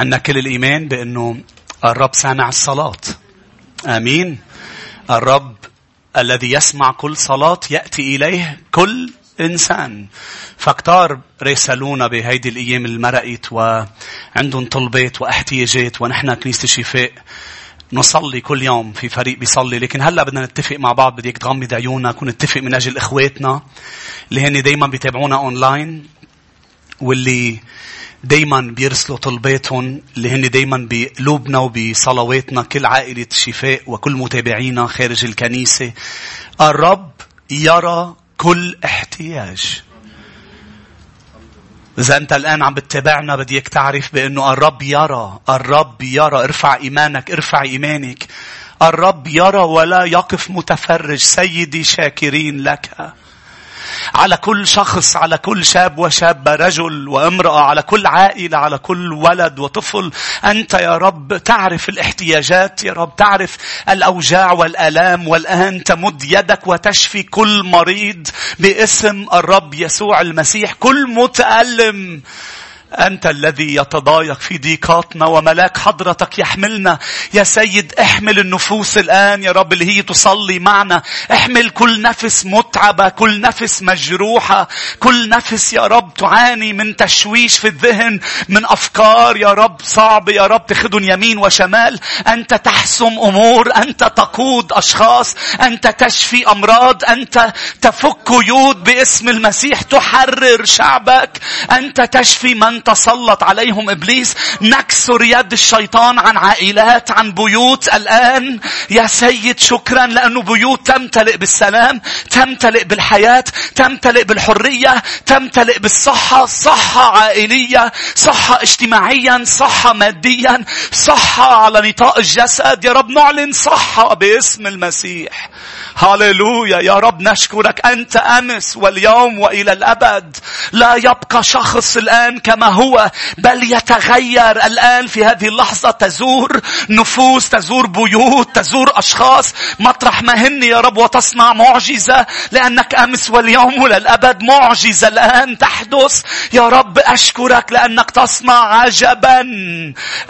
عندنا كل الإيمان بأنه الرب سامع الصلاة. آمين. الرب الذي يسمع كل صلاة يأتي إليه كل إنسان. فكتار راسلونا بهيدي الأيام المرقت وعندهم طلبات واحتياجات ونحن كنيسة الشفاء نصلي كل يوم في فريق بيصلي لكن هلأ بدنا نتفق مع بعض بدك تغمض عيونك ونتفق من أجل إخواتنا اللي هن دايما بيتابعونا اونلاين واللي دايما بيرسلوا طلباتهم اللي هن دايما بقلوبنا وبصلواتنا كل عائلة الشفاء وكل متابعينا خارج الكنيسة. الرب يرى كل احتياج. إذا أنت الآن عم بتتابعنا بدي إياك تعرف بأنه الرب يرى الرب يرى. ارفع إيمانك ارفع إيمانك. الرب يرى ولا يقف متفرج. سيدي شاكرين لك. على كل شخص على كل شاب وشابة رجل وامرأة على كل عائلة على كل ولد وطفل. أنت يا رب تعرف الاحتياجات يا رب تعرف الأوجاع والآلام والآن تمد يدك وتشفي كل مريض باسم الرب يسوع المسيح كل متألم. أنت الذي يتضايق في ضيقاتنا وملاك حضرتك يحملنا. يا سيد احمل النفوس الآن يا رب اللي هي تصلي معنا. احمل كل نفس متعبة كل نفس مجروحة كل نفس يا رب تعاني من تشويش في الذهن من أفكار يا رب صعبة يا رب تخدن يمين وشمال. أنت تحسم أمور أنت تقود أشخاص أنت تشفي أمراض أنت تفك قيود باسم المسيح تحرر شعبك. أنت تشفي من تسلط عليهم إبليس. نكسر يد الشيطان عن عائلات عن بيوت الآن. يا سيد شكرا لأنه بيوت تمتلئ بالسلام تمتلئ بالحياة تمتلئ بالحرية تمتلئ بالصحة. صحة عائلية صحة اجتماعيا صحة ماديا صحة على نطاق الجسد. يا رب نعلن صحة باسم المسيح. هاليلويا يا رب نشكرك أنت أمس واليوم وإلى الأبد لا يبقى شخص الآن كما هو بل يتغير الآن في هذه اللحظة تزور نفوس تزور بيوت تزور أشخاص مطرح ما هن يا رب وتصنع معجزة لأنك أمس واليوم وللأبد معجزة الآن تحدث يا رب أشكرك لأنك تصنع عجبا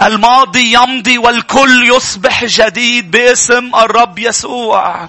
الماضي يمضي والكل يصبح جديد باسم الرب يسوع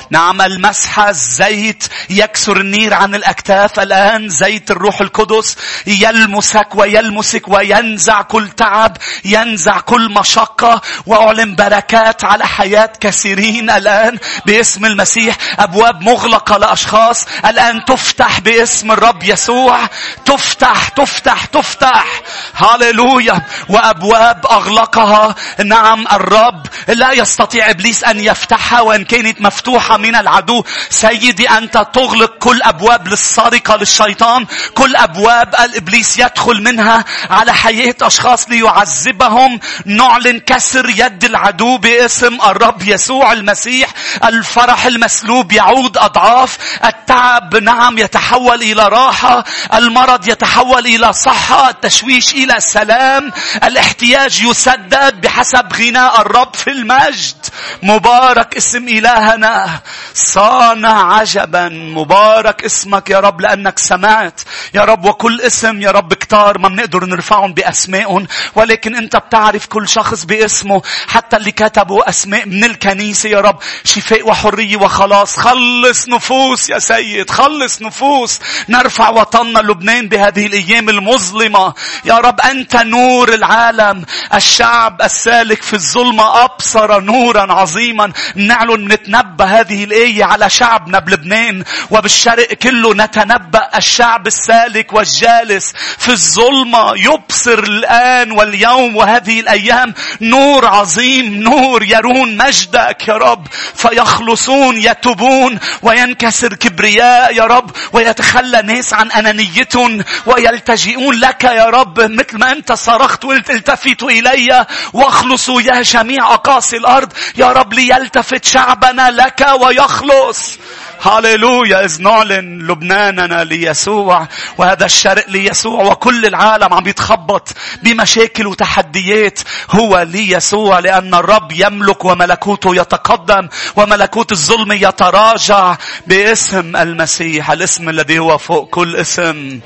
نعم المسحة الزيت يكسر النير عن الأكتاف. الآن زيت الروح القدس يلمسك ويلمسك وينزع كل تعب ينزع كل مشقة. وأعلن بركات على حياة كثيرين الآن باسم المسيح. أبواب مغلقة لأشخاص. الآن تفتح باسم الرب يسوع. تفتح تفتح تفتح. هاليلويا وأبواب أغلقها. نعم الرب لا يستطيع إبليس أن يفتحها. وإن كانت مفتوحة من العدو. سيدي أنت تغلق كل أبواب للسرقة للشيطان. كل أبواب الإبليس يدخل منها على حياة أشخاص ليعذبهم. نعلن كسر يد العدو باسم الرب يسوع المسيح. الفرح المسلوب يعود أضعاف. التعب نعم يتحول إلى راحة. المرض يتحول إلى صحة. التشويش إلى سلام. الاحتياج يسدد بحسب غناء الرب في المجد. مبارك اسم إلهنا. صانع عجبا. مبارك اسمك يا رب لأنك سمعت. يا رب وكل اسم يا رب كتار ما بنقدر نرفعهم بأسمائهم. ولكن أنت بتعرف كل شخص باسمه. حتى اللي كتبوا أسماء من الكنيسة يا رب. شفاء وحرية وخلاص. خلص نفوس يا سيد. خلص نفوس. نرفع وطننا لبنان بهذه الأيام المظلمة. يا رب أنت نور العالم. الشعب السالك في الظلمة أبصر نورا عظيما. نعلن نتنبأ هذه الآية على شعبنا بلبنان وبالشرق كله نتنبأ الشعب السالك والجالس في الظلمة يبصر الآن واليوم وهذه الأيام. نور عظيم نور يرون مجدك يا رب فيخلصون يتوبون وينكسر كبرياء يا رب ويتخلى ناس عن أنانيتهم ويلتجئون لك يا رب. مثل ما أنت صرخت وقلت التفتوا إلي واخلصوا يا جميع أقاصي الأرض. يا رب ليلتفت شعبنا لك ويخلص. هاليلويا إذ نعلن لبناننا ليسوع. وهذا الشرق ليسوع وكل العالم عم يتخبط بمشاكل وتحديات. هو ليسوع لأن الرب يملك وملكوته يتقدم وملكوت الظلم يتراجع باسم المسيح. الاسم الذي هو فوق كل اسم.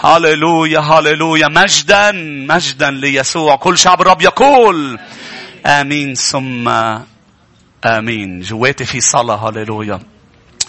هاليلويا هاليلويا مجدا. مجدا ليسوع. كل شعب الرب يقول آمين. ثم آمين. جواتي في صلاة. هاليلويا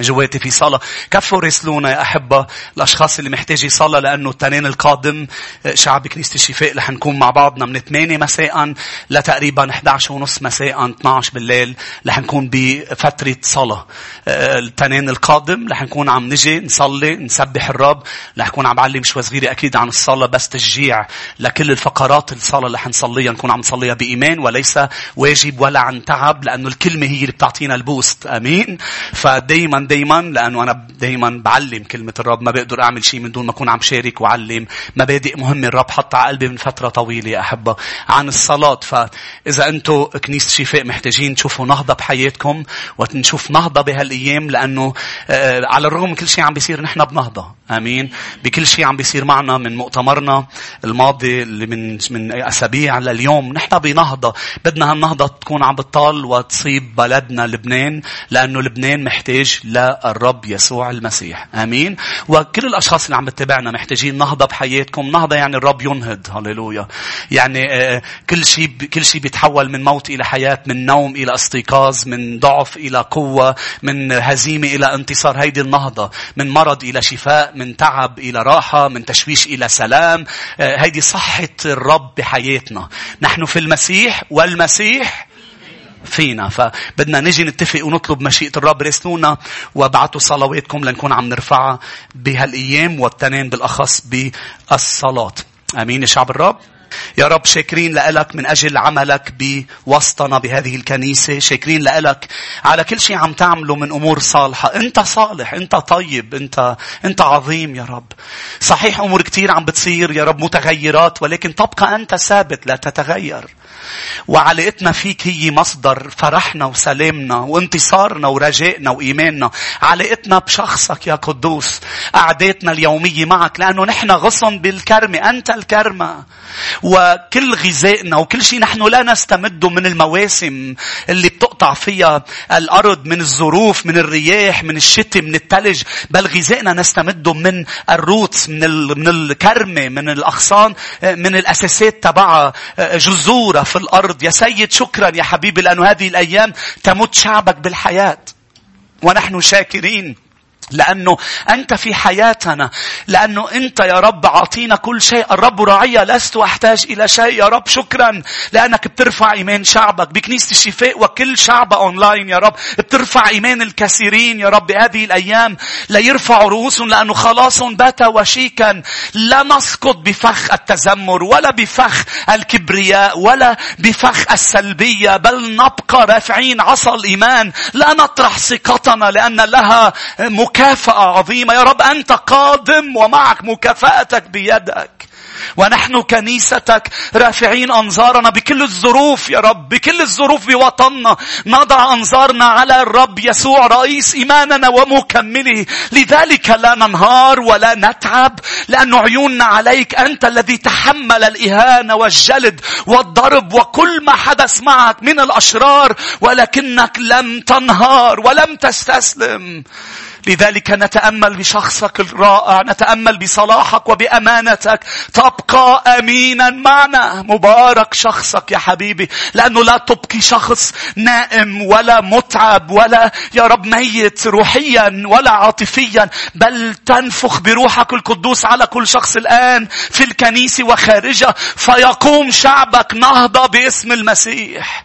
جواتي في صلاة كفوا راسلونا يا أحبة الأشخاص اللي محتاجين صلاة لأنه التنين القادم شعب كنيسة الشفاء رح نكون مع بعضنا من 8 مساء لتقريبا 11 ونص مساء 12 بالليل رح نكون بفترة صلاة التنين القادم رح نكون عم نجي نصلي نسبح الرب رح نكون عم بعلم شوي صغيرة أكيد عن الصلاة بس تشجيع لكل الفقرات الصلاة اللي حنصليها نكون عم نصليها بإيمان وليس واجب ولا عن تعب لأنه الكلمة هي اللي بتعطينا البوست. أمين. فدايما دايما لأنه أنا دايما بعلم كلمة الرب. ما بقدر أعمل شيء من دون ما أكون عم شارك وعلم مبادئ مهمة الرب حطها على قلبي من فترة طويلة يا أحبة عن الصلاة. فإذا أنتم كنيسة شفاء محتاجين تشوفوا نهضة بحياتكم وتنشوف نهضة بهالأيام لأنه آه، على الرغم من كل شيء عم بيصير نحن بنهضة. آمين. بكل شيء عم بيصير معنا من مؤتمرنا الماضي اللي من من أسابيع لليوم. نحن بنهضة. بدنا هالنهضة تكون عم بتطال وتصيب بلدنا لبنان لأنه لبنان محتاج ل الرب يسوع المسيح. آمين. وكل الأشخاص اللي عم بتابعنا محتاجين نهضة بحياتكم. نهضة يعني الرب ينهض. هللويا. يعني آه، كل شيء كل شيء بيتحول من موت إلى حياة من نوم إلى استيقاظ من ضعف إلى قوة من هزيمة إلى انتصار. هيدي النهضة. من مرض إلى شفاء من تعب إلى راحة من تشويش إلى سلام. آه، هيدي صحة الرب بحياتنا. نحن في المسيح والمسيح فينا. فبدنا نجي نتفق ونطلب مشيئة الرب رسلونا وابعتوا صلواتكم لنكون عم نرفعها بهالأيام والتنين بالأخص بالصلاة. أمين يا شعب الرب. يا رب شاكرين لك من أجل عملك بوسطنا بهذه الكنيسة. شاكرين لك على كل شيء عم تعمله من أمور صالحة. أنت صالح أنت طيب أنت, أنت عظيم يا رب. صحيح أمور كتير عم بتصير يا رب متغيرات ولكن تبقى أنت ثابت لا تتغير. وعلاقتنا فيك هي مصدر فرحنا وسلامنا وانتصارنا ورجائنا وإيماننا. علاقتنا بشخصك يا قدوس قعداتنا اليومية معك لأنه نحن غصن بالكرمة أنت الكرمة. وكل غذائنا وكل شيء نحن لا نستمده من المواسم اللي بتقطع فيها الأرض من الظروف من الرياح من الشتاء من الثلج بل غذائنا نستمده من الروت من من الكرمة من الأغصان من الأساسات تبعها جذورها. في الأرض. يا سيد شكرا يا حبيبي لأنه هذه الأيام تمت شعبك بالحياة. ونحن شاكرين. لأنه أنت في حياتنا. لأنه أنت يا رب عاطينا كل شيء. الرب راعي لست أحتاج إلى شيء. يا رب شكرا. لأنك بترفع إيمان شعبك. بكنيسة الشفاء وكل شعب أونلاين يا رب بترفع إيمان الكثيرين يا رب. هذه الأيام ليرفعوا رؤوسهم لأنه خلاصهم بات وشيكا. لا نسقط بفخ التذمر ولا بفخ الكبرياء ولا بفخ السلبية بل نبقى رافعين عصا الإيمان. لا نطرح ثقتنا لأن لها مكافأة. مكافأة عظيمة. يا رب أنت قادم ومعك مكافأتك بيدك. ونحن كنيستك رافعين أنظارنا بكل الظروف. يا رب بكل الظروف بوطننا. نضع أنظارنا على الرب يسوع رئيس إيماننا ومكمله. لذلك لا ننهار ولا نتعب لأن عيوننا عليك. أنت الذي تحمل الإهانة والجلد والضرب وكل ما حدث معك من الأشرار ولكنك لم تنهار ولم تستسلم. لذلك نتأمل بشخصك الرائع نتأمل بصلاحك وبأمانتك. تبقى أمينا معنا. مبارك شخصك يا حبيبي. لأنه لا تبقي شخص نائم ولا متعب ولا يا رب ميت روحيا ولا عاطفيا. بل تنفخ بروحك القدوس على كل شخص الآن في الكنيسة وخارجها. فيقوم شعبك نهضة باسم المسيح.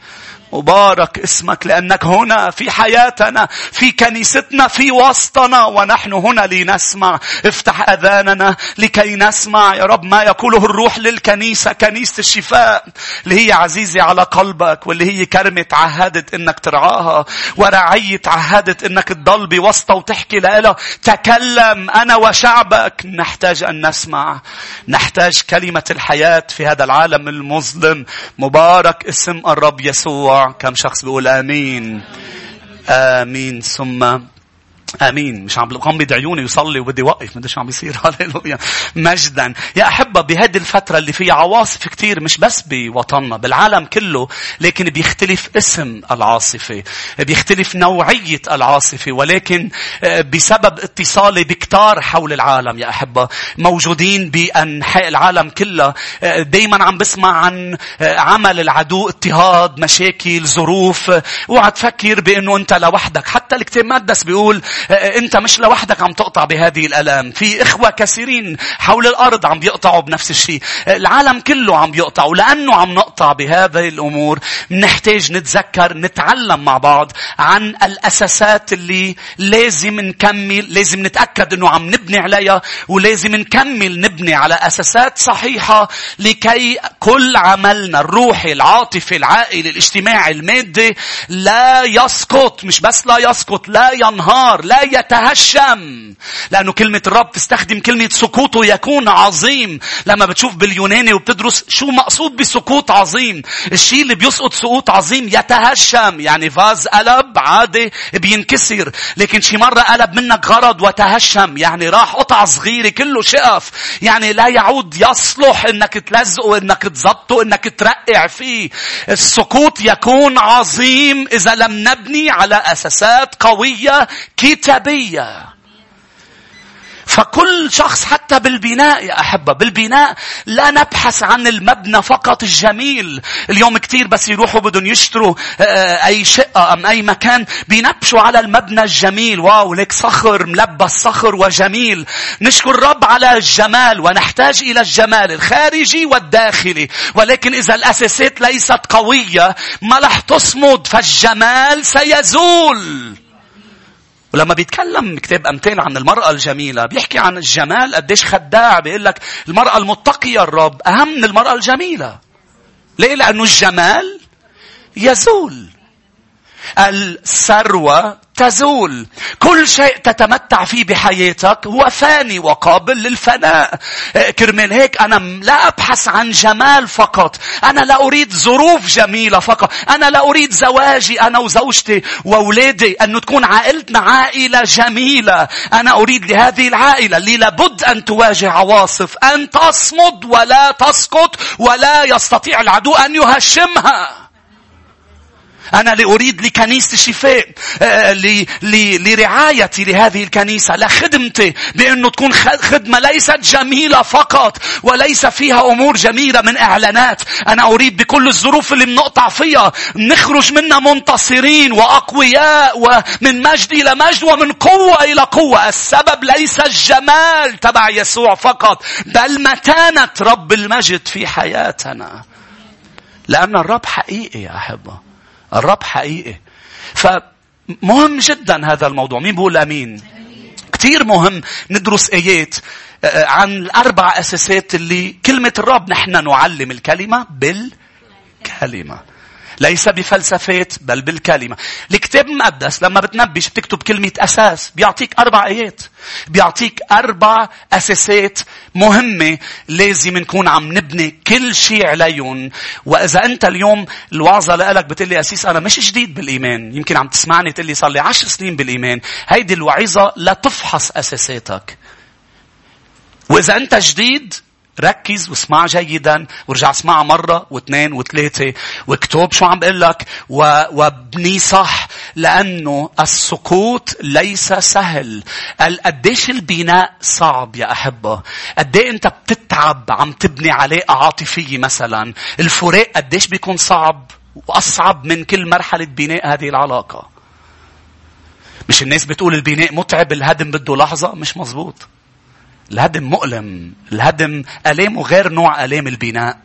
مبارك اسمك لأنك هنا في حياتنا في كنيستنا في وسطنا ونحن هنا لنسمع. افتح أذاننا لكي نسمع. يا رب ما يقوله الروح للكنيسة كنيسة الشفاء اللي هي عزيزة على قلبك واللي هي كرمة عهدت إنك ترعاها ورعية عهدت إنك تضل بوسطها وتحكي لها تكلم أنا وشعبك. نحتاج أن نسمع. نحتاج كلمة الحياة في هذا العالم المظلم. مبارك اسم الرب يسوع. كم شخص بيقول آمين. آمين. ثم آمين. مش عم بغمض عيوني ويصلي وبدي وقف. ما شو عم بيصير هللويا. مجدا. يا أحبة بهذه الفترة اللي فيها عواصف كثير مش بس بوطننا بالعالم كله لكن بيختلف اسم العاصفة بيختلف نوعية العاصفة ولكن آه، بسبب اتصالي بكتار حول العالم يا أحبة موجودين بأنحاء العالم كلها آه، دائما عم بسمع عن آه، عمل العدو اضطهاد مشاكل ظروف. اوعى تفكر بأنه أنت لوحدك. حتى الكتاب المقدس بيقول انت مش لوحدك عم تقطع بهذه الالام في إخوة كثيرين حول الأرض عم بيقطعوا بنفس الشيء. العالم كله عم بيقطع ولأنه عم نقطع بهذه الأمور نحتاج نتذكر نتعلم مع بعض عن الأساسات اللي لازم نكمل لازم نتأكد إنه عم نبني عليها ولازم نكمل نبني على أساسات صحيحة لكي كل عملنا الروحي العاطفي العائلي الاجتماعي المادي لا يسقط مش بس لا يسقط لا ينهار لا يتهشم. لأنه كلمة الرب تستخدم كلمة سقوطه يكون عظيم. لما بتشوف باليوناني وبتدرس شو مقصود بسقوط عظيم. الشيء اللي بيسقط سقوط عظيم يتهشم. يعني فاز قلب عادي بينكسر. لكن شي مرة قلب منك غرض وتهشم. يعني راح قطع صغيرة كله شقف. يعني لا يعود يصلح إنك تلزقه إنك تزبطه إنك ترقع فيه. السقوط يكون عظيم. إذا لم نبني على أساسات قوية كتابية فكل شخص حتى بالبناء يا أحبة بالبناء لا نبحث عن المبنى فقط الجميل. اليوم كتير بس يروحوا بدهم يشتروا آه، أي شقة أم أي مكان بينبشوا على المبنى الجميل. واو لك صخر ملبس صخر وجميل. نشكر الرب على الجمال ونحتاج إلى الجمال الخارجي والداخلي. ولكن إذا الأساسات ليست قوية ما رح تصمد فالجمال سيزول. ولما بيتكلم كتاب أمثال عن المرأة الجميلة بيحكي عن الجمال قديش خداع بيقول لك المرأة المتقية الرب أهم من المرأة الجميلة. ليه؟ لأنه الجمال يزول. الثروة تزول. كل شيء تتمتع فيه بحياتك هو فاني وقابل للفناء. كرمال هيك أنا لا أبحث عن جمال فقط. أنا لا أريد ظروف جميلة فقط. أنا لا أريد زواجي أنا وزوجتي وأولادي أن تكون عائلتنا عائلة جميلة. أنا أريد لهذه العائلة اللي لابد أن تواجه عواصف أن تصمد ولا تسقط ولا يستطيع العدو أن يهشمها. أنا لأريد لكنيسة الشفاء آه، لرعايتي لهذه الكنيسة لخدمتي بأنه تكون خدمة ليست جميلة فقط وليس فيها أمور جميلة من إعلانات. أنا أريد بكل الظروف اللي بنقطع فيها نخرج منها منتصرين وأقوياء ومن مجد إلى مجد ومن قوة إلى قوة. السبب ليس الجمال تبع يسوع فقط بل متانة رب المجد في حياتنا. لأن الرب حقيقي يا أحبة. الرب حقيقي. فمهم جدا هذا الموضوع. مين بيقول آمين؟ كثير مهم ندرس آيات آه، عن الأربع أساسات اللي كلمة الرب نحن نعلم الكلمة بالكلمة. ليس بفلسفات بل بالكلمة. الكتاب المقدس لما بتنبش بتكتب كلمة أساس بيعطيك أربع آيات. بيعطيك أربع أساسات مهمة لازم نكون عم نبني كل شيء عليهم. وإذا أنت اليوم الوعظة لك بتقول لي أسيس أنا مش جديد بالإيمان. يمكن عم تسمعني تقول لي صار لي عشر سنين بالإيمان. هيدي الوعظة لا تفحص أساساتك. وإذا أنت جديد ركز واسمع جيدا وارجع اسمعها مرة واثنين وثلاثة واكتب شو عم بقول لك وابني صح لأنه السقوط ليس سهل. قديش البناء صعب يا أحبة. قد أنت بتتعب عم تبني علاقة عاطفية مثلا. الفراق قديش بيكون صعب وأصعب من كل مرحلة بناء هذه العلاقة. مش الناس بتقول البناء متعب الهدم بده لحظة مش مزبوط. الهدم مؤلم الهدم ألامه غير نوع ألام البناء.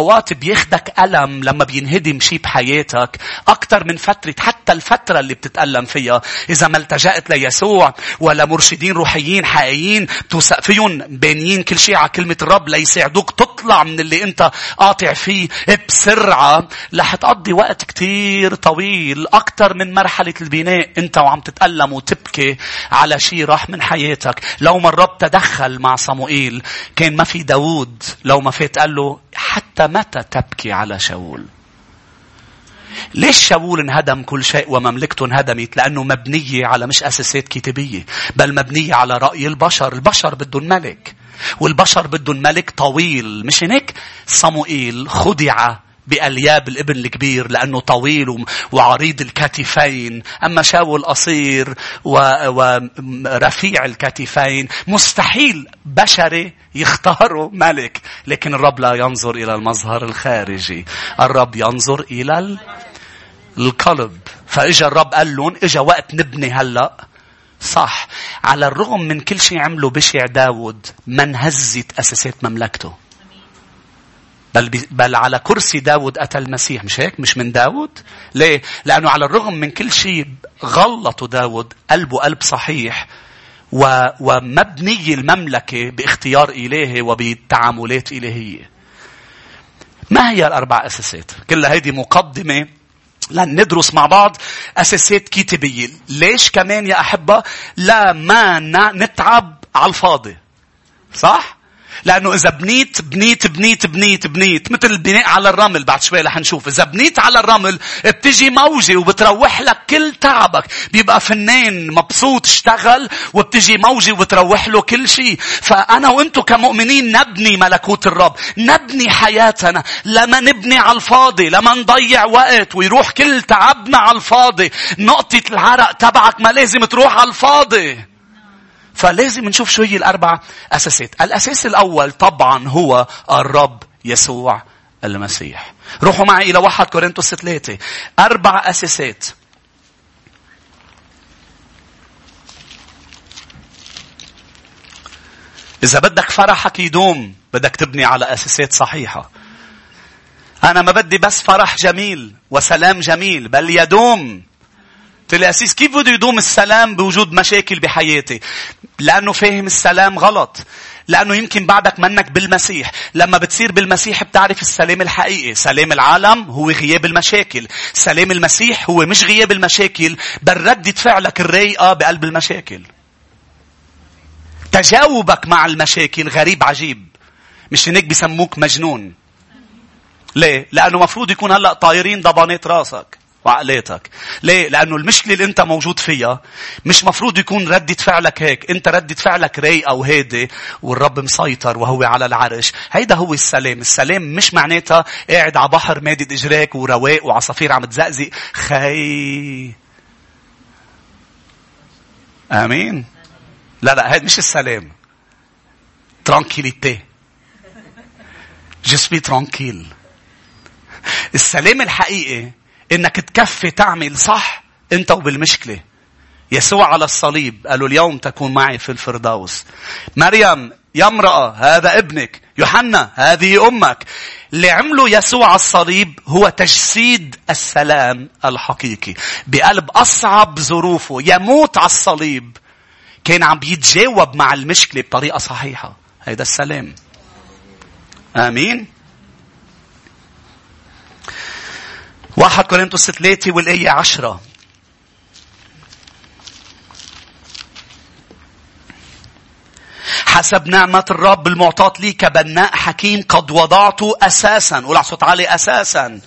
اوقات بياخدك ألم لما بينهدم شيء بحياتك أكثر من فترة حتى الفترة اللي بتتألم فيها. إذا ما التجأت ليسوع ولا مرشدين روحيين حقيقيين توثق فيهم بانيين كل شيء على كلمة الرب ليساعدوك تطلع من اللي أنت قاطع فيه بسرعة. رح تقضي وقت كتير طويل أكثر من مرحلة البناء أنت وعم تتألم وتبكي على شيء راح من حياتك. لو ما الرب تدخل مع صموئيل كان ما في داود لو ما فات قال له حتى متى تبكي على شاول؟ ليش شاول انهدم كل شيء ومملكته انهدمت؟ لأنه مبنية على مش أساسات كتابية بل مبنية على رأي البشر. البشر بدهم ملك والبشر بدهم ملك طويل. مش هيك؟ صموئيل خدع بألياب الإبن الكبير لأنه طويل وعريض الكتفين. أما شاول قصير ورفيع الكتفين مستحيل بشري يختاروا ملك لكن الرب لا ينظر إلى المظهر الخارجي. الرب ينظر إلى القلب. فإجا الرب قال لهم إجا وقت نبني هلأ. صح. على الرغم من كل شيء عمله بشع داود ما انهزت أساسات مملكته. بل, بل على كرسي داود أتى المسيح. مش هيك؟ مش من داود؟ ليه؟ لأنه على الرغم من كل شيء غلطه داود قلبه قلب صحيح و... ومبني المملكة باختيار إلهي وبتعاملات إلهية. ما هي الأربع أساسات؟ كلها هيدي مقدمة لن ندرس مع بعض أساسات كتابية. ليش كمان يا أحبة؟ لا ما نتعب على الفاضي. صح؟ لأنه إذا بنيت بنيت بنيت بنيت بنيت مثل البناء على الرمل بعد شوي رح نشوف. إذا بنيت على الرمل بتجي موجة وبتروح لك كل تعبك. بيبقى فنان مبسوط اشتغل وبتجي موجة وبتروح له كل شيء. فأنا وأنتم كمؤمنين نبني ملكوت الرب نبني حياتنا. لما نبني على الفاضي لما نضيع وقت ويروح كل تعبنا على الفاضي نقطة العرق تبعك ما لازم تروح على الفاضي. فلازم نشوف شو هي الأربع أساسات. الأساس الأول طبعا هو الرب يسوع المسيح. روحوا معي إلى واحد كورنثوس ثلاثة. أربع أساسات. إذا بدك فرحك يدوم بدك تبني على أساسات صحيحة. أنا ما بدي بس فرح جميل وسلام جميل بل يدوم قلت لي أسيس كيف بده يدوم السلام بوجود مشاكل بحياتي؟ لأنه فاهم السلام غلط. لأنه يمكن بعدك منك بالمسيح. لما بتصير بالمسيح بتعرف السلام الحقيقي. سلام العالم هو غياب المشاكل. سلام المسيح هو مش غياب المشاكل بل ردة فعلك الرايقة بقلب المشاكل. تجاوبك مع المشاكل غريب عجيب. مش هناك بيسموك مجنون. ليه؟ لأنه مفروض يكون هلأ طايرين ضبانات راسك. وعقليتك. ليه؟ لأنه المشكلة اللي أنت موجود فيها مش مفروض يكون ردة فعلك هيك. أنت ردة فعلك رايقة وهادي والرب مسيطر وهو على العرش. هيدا هو السلام. السلام مش معناتها قاعد على بحر مادد إجراك ورواق وعصافير عم تزقزق. خي. آمين. لا لا هذا مش السلام. tranquility. جسمي tranquil. السلام الحقيقي إنك تكفي تعمل صح أنت وبالمشكلة. يسوع على الصليب قالوا اليوم تكون معي في الفردوس. مريم يا امرأة هذا ابنك. يوحنا هذه أمك. اللي عمله يسوع على الصليب هو تجسيد السلام الحقيقي. بقلب أصعب ظروفه يموت على الصليب. كان عم بيتجاوب مع المشكلة بطريقة صحيحة. هيدا السلام. آمين؟ واحد كورنثوس ثلاثة والآية عشرة. حسب نعمة الرب المعطاة لي كبناء حكيم قد وضعت أساسا. قول صوت عالي أساسا.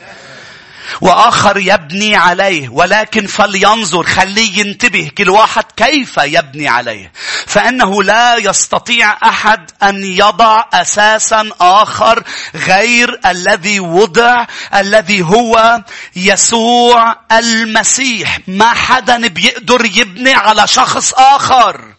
وآخر يبني عليه ولكن فلينظر خليه ينتبه كل واحد كيف يبني عليه؟ فإنه لا يستطيع أحد أن يضع أساسا آخر غير الذي وضع الذي هو يسوع المسيح. ما حدا بيقدر يبني على شخص آخر.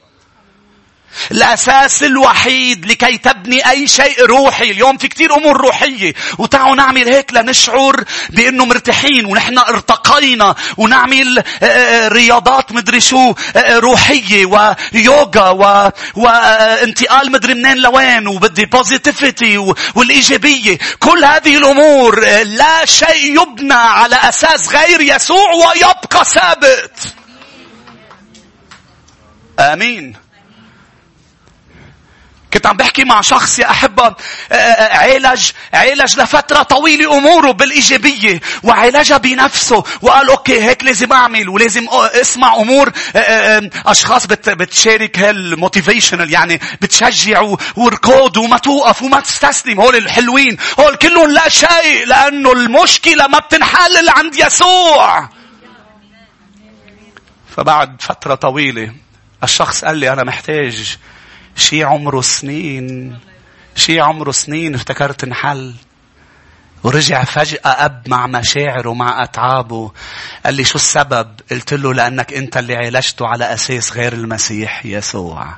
الأساس الوحيد لكي تبني أي شيء روحي. اليوم في كثير أمور روحية. وتعالوا نعمل هيك لنشعر بأنه مرتاحين ونحن ارتقينا ونعمل آه، آه، رياضات مدري شو آه، روحية ويوغا وانتقال مدري منين لوين وبدي positivity والإيجابية. كل هذه الأمور لا شيء يبنى على أساس غير يسوع ويبقى ثابت. آمين. كنت عم بحكي مع شخص يا أحبة آه، آه، عالج عالج لفترة طويلة أموره بالإيجابية وعالجها بنفسه وقال okay هيك لازم أعمل ولازم أسمع أمور آه، أشخاص بتشارك ه ال motivational يعني بتشجع وركض وما توقف وما تستسلم هول الحلوين هول كلهم لا شيء لأنه المشكلة ما بتنحل عند يسوع. فبعد فترة طويلة الشخص قال لي أنا محتاج شي عمره سنين شي عمره سنين افتكرت انحل. ورجع فجأة أب مع مشاعره مع أتعابه. قال لي شو السبب؟ قلت له لأنك أنت اللي عالجته على أساس غير المسيح يسوع.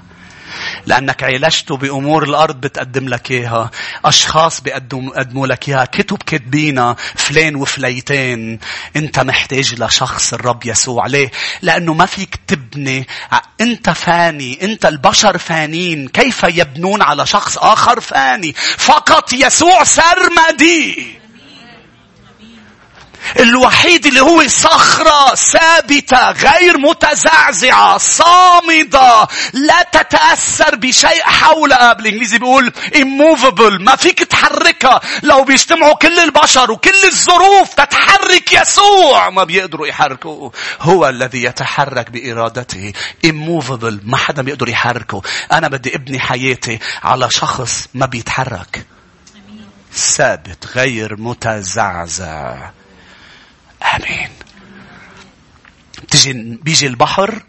لأنك عالجته بأمور الأرض بتقدم لك إياها. أشخاص بيقدموا لك إياها. كتب كاتبينها فلان وفليتين. أنت محتاج لشخص الرب يسوع. ليه؟ لأنه ما فيك تبني. أنت فاني. أنت البشر فانين. كيف يبنون على شخص آخر فاني؟ فقط يسوع سرمدي. الوحيد اللي هو صخرة ثابتة غير متزعزعة صامدة لا تتأثر بشيء حولها. بالإنجليزي بيقول immovable ما فيك تحركها. لو بيجتمعوا كل البشر وكل الظروف تتحرك يسوع. ما بيقدروا يحركوه هو الذي يتحرك بإرادته. immovable ما حدا بيقدر يحركه. أنا بدي ابني حياتي على شخص ما بيتحرك. ثابت غير متزعزع. آمين. بتجي بيجي البحر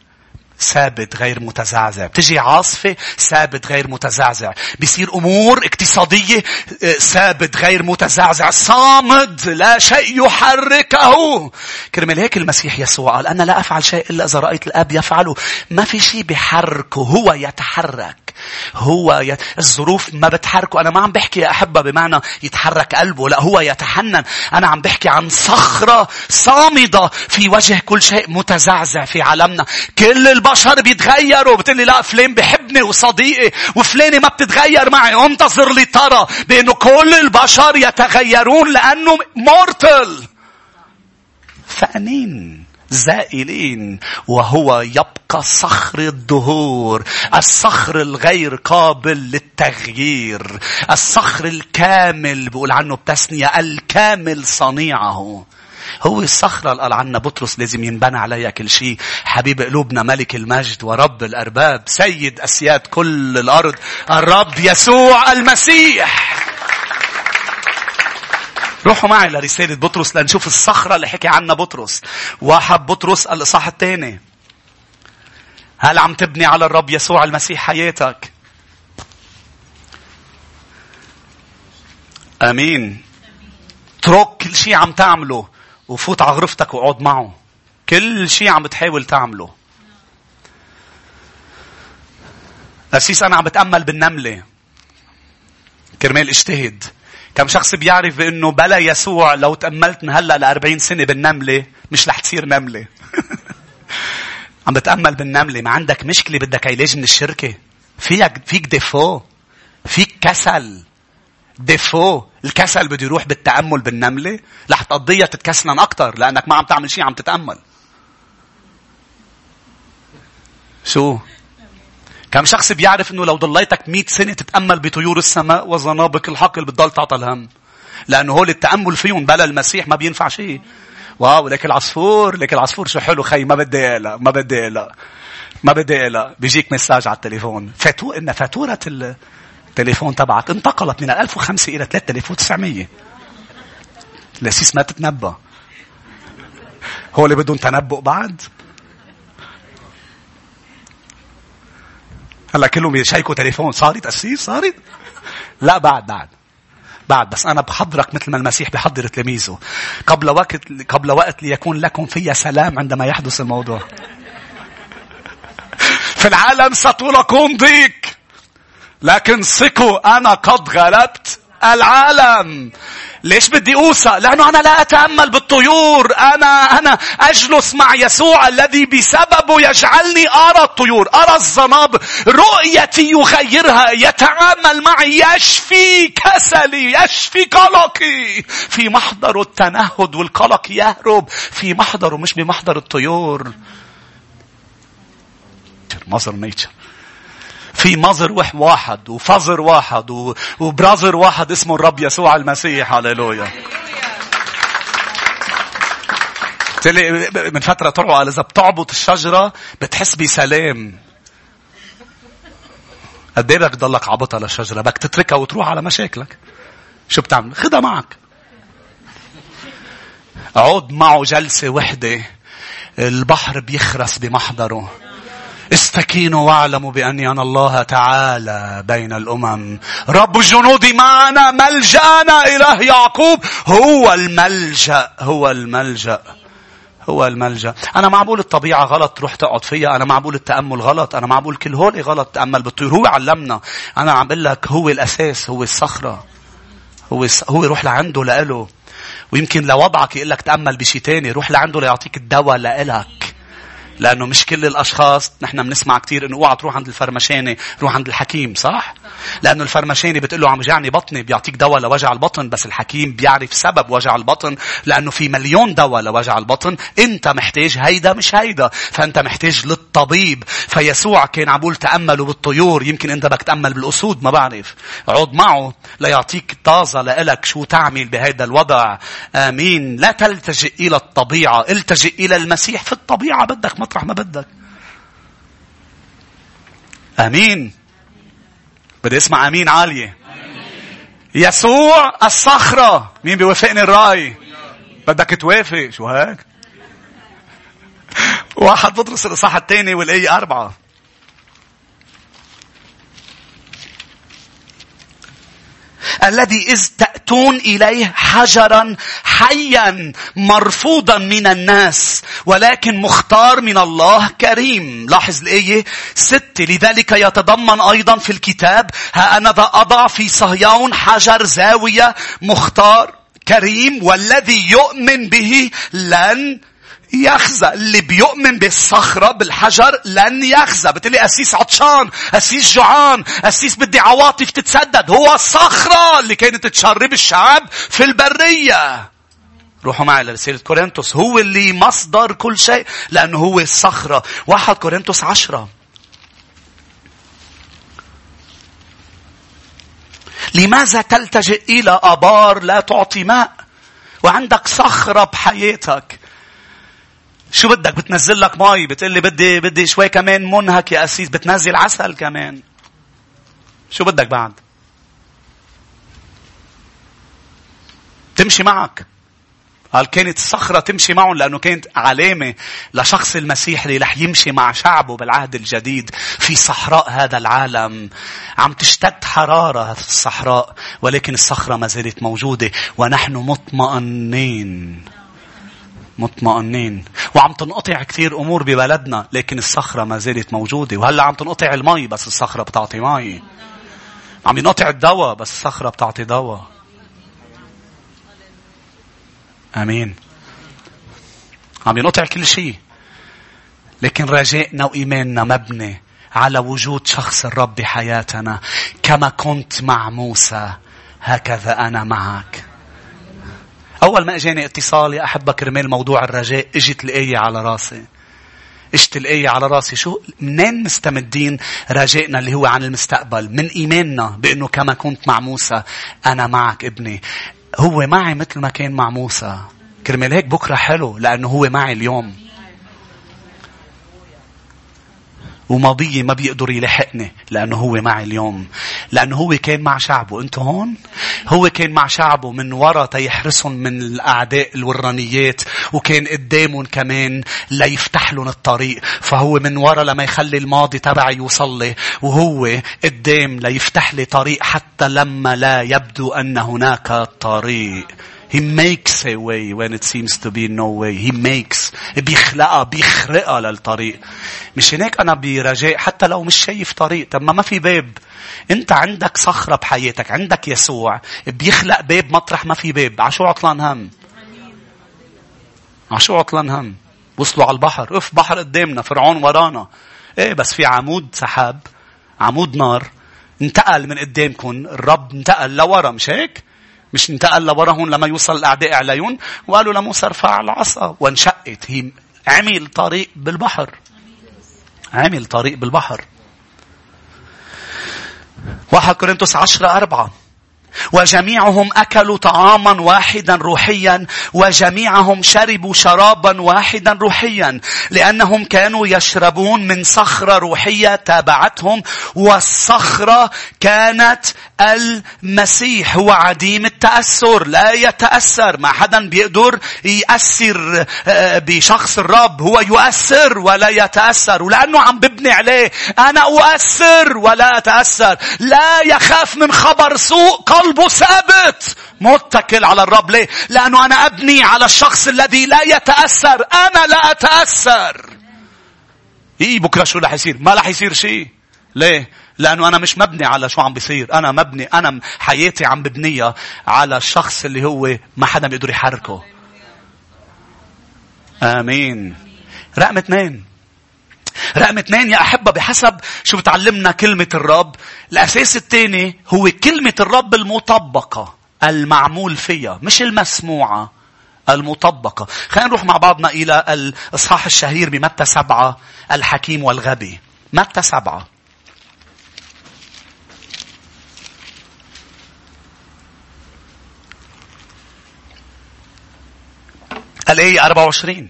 ثابت غير متزعزع. بتجي عاصفة ثابت غير متزعزع. بيصير أمور اقتصادية آه، ثابت غير متزعزع. صامد لا شيء يحركه. كرمال هيك المسيح يسوع قال أنا لا أفعل شيء إلا إذا رأيت الآب يفعله. ما في شيء بحركه هو يتحرك. هو ي... الظروف ما بتحركه. أنا ما عم بحكي يا أحبة بمعنى يتحرك قلبه لا هو يتحنن. أنا عم بحكي عن صخرة صامدة في وجه كل شيء متزعزع في عالمنا. كل البشر بيتغيروا. بتقول لي لا فلان بحبني وصديقي وفلانة ما بتتغير معي. انتظر لترى بأنه كل البشر يتغيرون لأنه مورتل فأنين؟ زائلين وهو يبقى صخر الدهور الصخر الغير قابل للتغيير الصخر الكامل بقول عنه بتسنية الكامل صنيعه. هو الصخرة اللي قال عنا بطرس لازم ينبنى عليها كل شيء. حبيب قلوبنا ملك المجد ورب الأرباب سيد أسياد كل الأرض الرب يسوع المسيح. روحوا معي لرسالة بطرس لنشوف الصخرة اللي حكي عنها بطرس. واحد بطرس الإصحاح الثاني. هل عم تبني على الرب يسوع المسيح حياتك؟ آمين. اترك كل شيء عم تعمله وفوت على غرفتك واقعد معه. كل شيء عم بتحاول تعمله. أسيس أنا عم بتأمل بالنملة. كرمال اجتهد. كم شخص بيعرف بأنه بلا يسوع لو تأملت من هلأ لأربعين سنة بالنملة مش رح تصير نملة. عم بتأمل بالنملة ما عندك مشكلة بدك علاج من الشركة. فيك فيك défaut. فيك كسل. défaut. الكسل بده يروح بالتأمل بالنملة. رح تقضيها تتكسلن أكثر لأنك ما عم تعمل شيء عم تتأمل. شو؟ كم شخص بيعرف إنه لو ضليتك مئة سنة تتأمل بطيور السماء وزنابق الحقل بتضل تعطى الهم. لأنه هول التأمل فيهم بلا المسيح ما بينفع شيء. واو لك العصفور لك العصفور شو حلو خي ما بدي اقلق ما بدي اقلق ما بدي اقلق بيجيك مساج على التليفون. فاتو إن فاتورة التليفون تبعك انتقلت من 1005 إلى 3900 الاسيس ما تتنبأ. هو اللي بدهم تنبؤ بعد. هلا كلهم يشيكوا تليفون صارت أسير صارت؟ لا بعد بعد. بعد بس أنا بحضرك مثل ما المسيح بحضر تلاميذه. قبل وقت قبل وقت ليكون لكم في سلام عندما يحدث الموضوع. في العالم ستلقون ضيق لكن ثقوا أنا قد غلبت. العالم ليش بدي أوصى؟ لأنه أنا لا أتأمل بالطيور. أنا, أنا أجلس مع يسوع الذي بسببه يجعلني أرى الطيور. أرى الزناب. رؤيتي يغيرها. يتعامل معي. يشفي كسلي. يشفي قلقي. في محضر التنهد والقلق يهرب. في محضره مش بمحضر الطيور. مصر نيتشر. في مزر واحد وفزر واحد وبرازر واحد اسمه الرب يسوع المسيح هللويا لي من فترة طلعوا قال إذا بتعبط الشجرة بتحس بسلام. قد إيه بدك تضلك عبطها للشجرة؟ بدك تتركها وتروح على مشاكلك. شو بتعمل؟ خدها معك. عود معه جلسة وحدة. البحر بيخرس بمحضره. استكينوا واعلموا بأني أنا الله تعالى بين الأمم. رب الجنود معنا ملجأنا إله يعقوب. هو الملجأ هو الملجأ هو الملجأ. أنا معقول الطبيعة غلط تروح تقعد فيها أنا معقول التأمل غلط أنا معقول كل هول غلط. تأمل بالطيور. هو علمنا. أنا عم بقول لك هو الأساس هو الصخرة. هو هو روح لعنده لإله. ويمكن لوضعك يقول لك تأمل بشي تاني روح لعنده ليعطيك الدواء لإلك. لأنه مش كل الأشخاص نحن بنسمع كثير إنه اوعى تروح عند الفرمشاني روح عند الحكيم صح؟ لأنه الفرمشاني بتقول له عم وجعني بطني بيعطيك دواء لوجع البطن بس الحكيم بيعرف سبب وجع البطن لأنه في مليون دواء لوجع البطن أنت محتاج هيدا مش هيدا فأنت محتاج للطبيب. فيسوع كان عم تأملوا بالطيور يمكن أنت بدك تأمل بالأسود ما بعرف. عود معه ليعطيك طازة لإلك شو تعمل بهذا الوضع. آمين. لا تلتجئ إلى الطبيعة التجئ إلى المسيح في الطبيعة بدك مطرح ما بدك. آمين. بدي أسمع آمين عالية. يسوع الصخرة. مين بيوافقني الرأي؟ بدك توافق. شو هيك؟ واحد بطرس الإصحاح الثاني والآية أربعة. الذي إذ تأتون إليه حجرا حيا مرفوضا من الناس ولكن مختار من الله كريم. لاحظ الآية ستة لذلك يتضمن أيضا في الكتاب ها أنا ذا أضع في صهيون حجر زاوية مختار كريم والذي يؤمن به لن يخزى. اللي بيؤمن بالصخرة بالحجر لن يخزى. بتقولي أسيس عطشان أسيس جوعان أسيس بدي عواطف تتسدد. هو الصخرة اللي كانت تشرب الشعب في البرية. روحوا معي لرسالة كورنثوس. هو اللي مصدر كل شيء لأنه هو الصخرة. واحد كورنثوس عشرة. لماذا تلتجئ إلى أبار لا تعطي ماء؟ وعندك صخرة بحياتك. شو بدك بتنزل لك مي بتقول لي بدي بدي شوي كمان منهك يا أسيس بتنزل عسل كمان شو بدك بعد تمشي معك قال كانت الصخرة تمشي معهم لأنه كانت علامة لشخص المسيح اللي رح يمشي مع شعبه بالعهد الجديد في صحراء هذا العالم. عم تشتد حرارة في الصحراء ولكن الصخرة ما زالت موجودة ونحن مطمئنين. مطمئنين. وعم تنقطع كثير أمور ببلدنا لكن الصخرة ما زالت موجودة. وهلأ عم تنقطع المي بس الصخرة بتعطي مي. عم ينقطع الدواء بس الصخرة بتعطي دواء. آمين. عم ينقطع كل شيء. لكن رجائنا وإيماننا مبني على وجود شخص الرب بحياتنا. كما كنت مع موسى هكذا أنا معك. أول ما إجاني اتصال يا أحبة كرمال موضوع الرجاء إجت الآية على راسي. إجت الآية على راسي. شو؟ منين مستمدين رجائنا اللي هو عن المستقبل؟ من إيماننا بأنه كما كنت مع موسى أنا معك ابني. هو معي مثل ما كان مع موسى. كرمال هيك بكرة حلو لأنه هو معي اليوم. وماضيي ما بيقدر يلحقني لأنه هو معي اليوم. لأنه هو كان مع شعبه. أنتوا هون؟ هو كان مع شعبه من وراء تيحرسهم من الأعداء الورانيات وكان قدامهم كمان ليفتح لهم الطريق. فهو من وراء لما يخلي الماضي تبعي يوصل لي وهو قدام ليفتح لي طريق حتى لما لا يبدو أن هناك طريق. He makes a way when it seems to be no way. He makes. بيخلقها بيخرقها للطريق. مش هناك أنا برجاء حتى لو مش شايف طريق. طب ما ما في باب. أنت عندك صخرة بحياتك. عندك يسوع. بيخلق باب مطرح ما في باب. عشو عطلان هم؟ عشو عطلان هم؟ وصلوا على البحر. اف بحر قدامنا. فرعون ورانا. إيه بس في عمود سحاب. عمود نار. انتقل من قدامكم. الرب انتقل لورا مش هيك؟ مش انتقل لوراهم لما يوصل الأعداء عليهم وقالوا لموسى ارفع العصا وانشقت. هي عمل طريق بالبحر. عمل طريق بالبحر. واحد كورنثوس عشرة أربعة. وجميعهم أكلوا طعاما واحدا روحيا وجميعهم شربوا شرابا واحدا روحيا لأنهم كانوا يشربون من صخرة روحية تابعتهم والصخرة كانت المسيح هو عديم التأثر لا يتأثر ما حدا بيقدر يأثر آه، بشخص الرب هو يؤثر ولا يتأثر ولأنه عم ببني عليه أنا أؤثر ولا أتأثر لا يخاف من خبر سوء قلبه ثابت متكل على الرب ليه؟ لأنه أنا أبني على الشخص الذي لا يتأثر أنا لا أتأثر. إيه بكرة شو رح يصير؟ ما رح يصير شيء. ليه؟ لأنه أنا مش مبني على شو عم بيصير. أنا مبني أنا حياتي عم ببنيها على الشخص اللي هو ما حدا بيقدر يحركه. آمين. رقم اثنين. رقم اثنين يا أحبة بحسب شو بتعلمنا كلمة الرب. الأساس الثاني هو كلمة الرب المطبقة المعمول فيها مش المسموعة المطبقة. خلينا نروح مع بعضنا إلى الإصحاح الشهير بمتى سبعة الحكيم والغبي. متى سبعة؟ الآية 24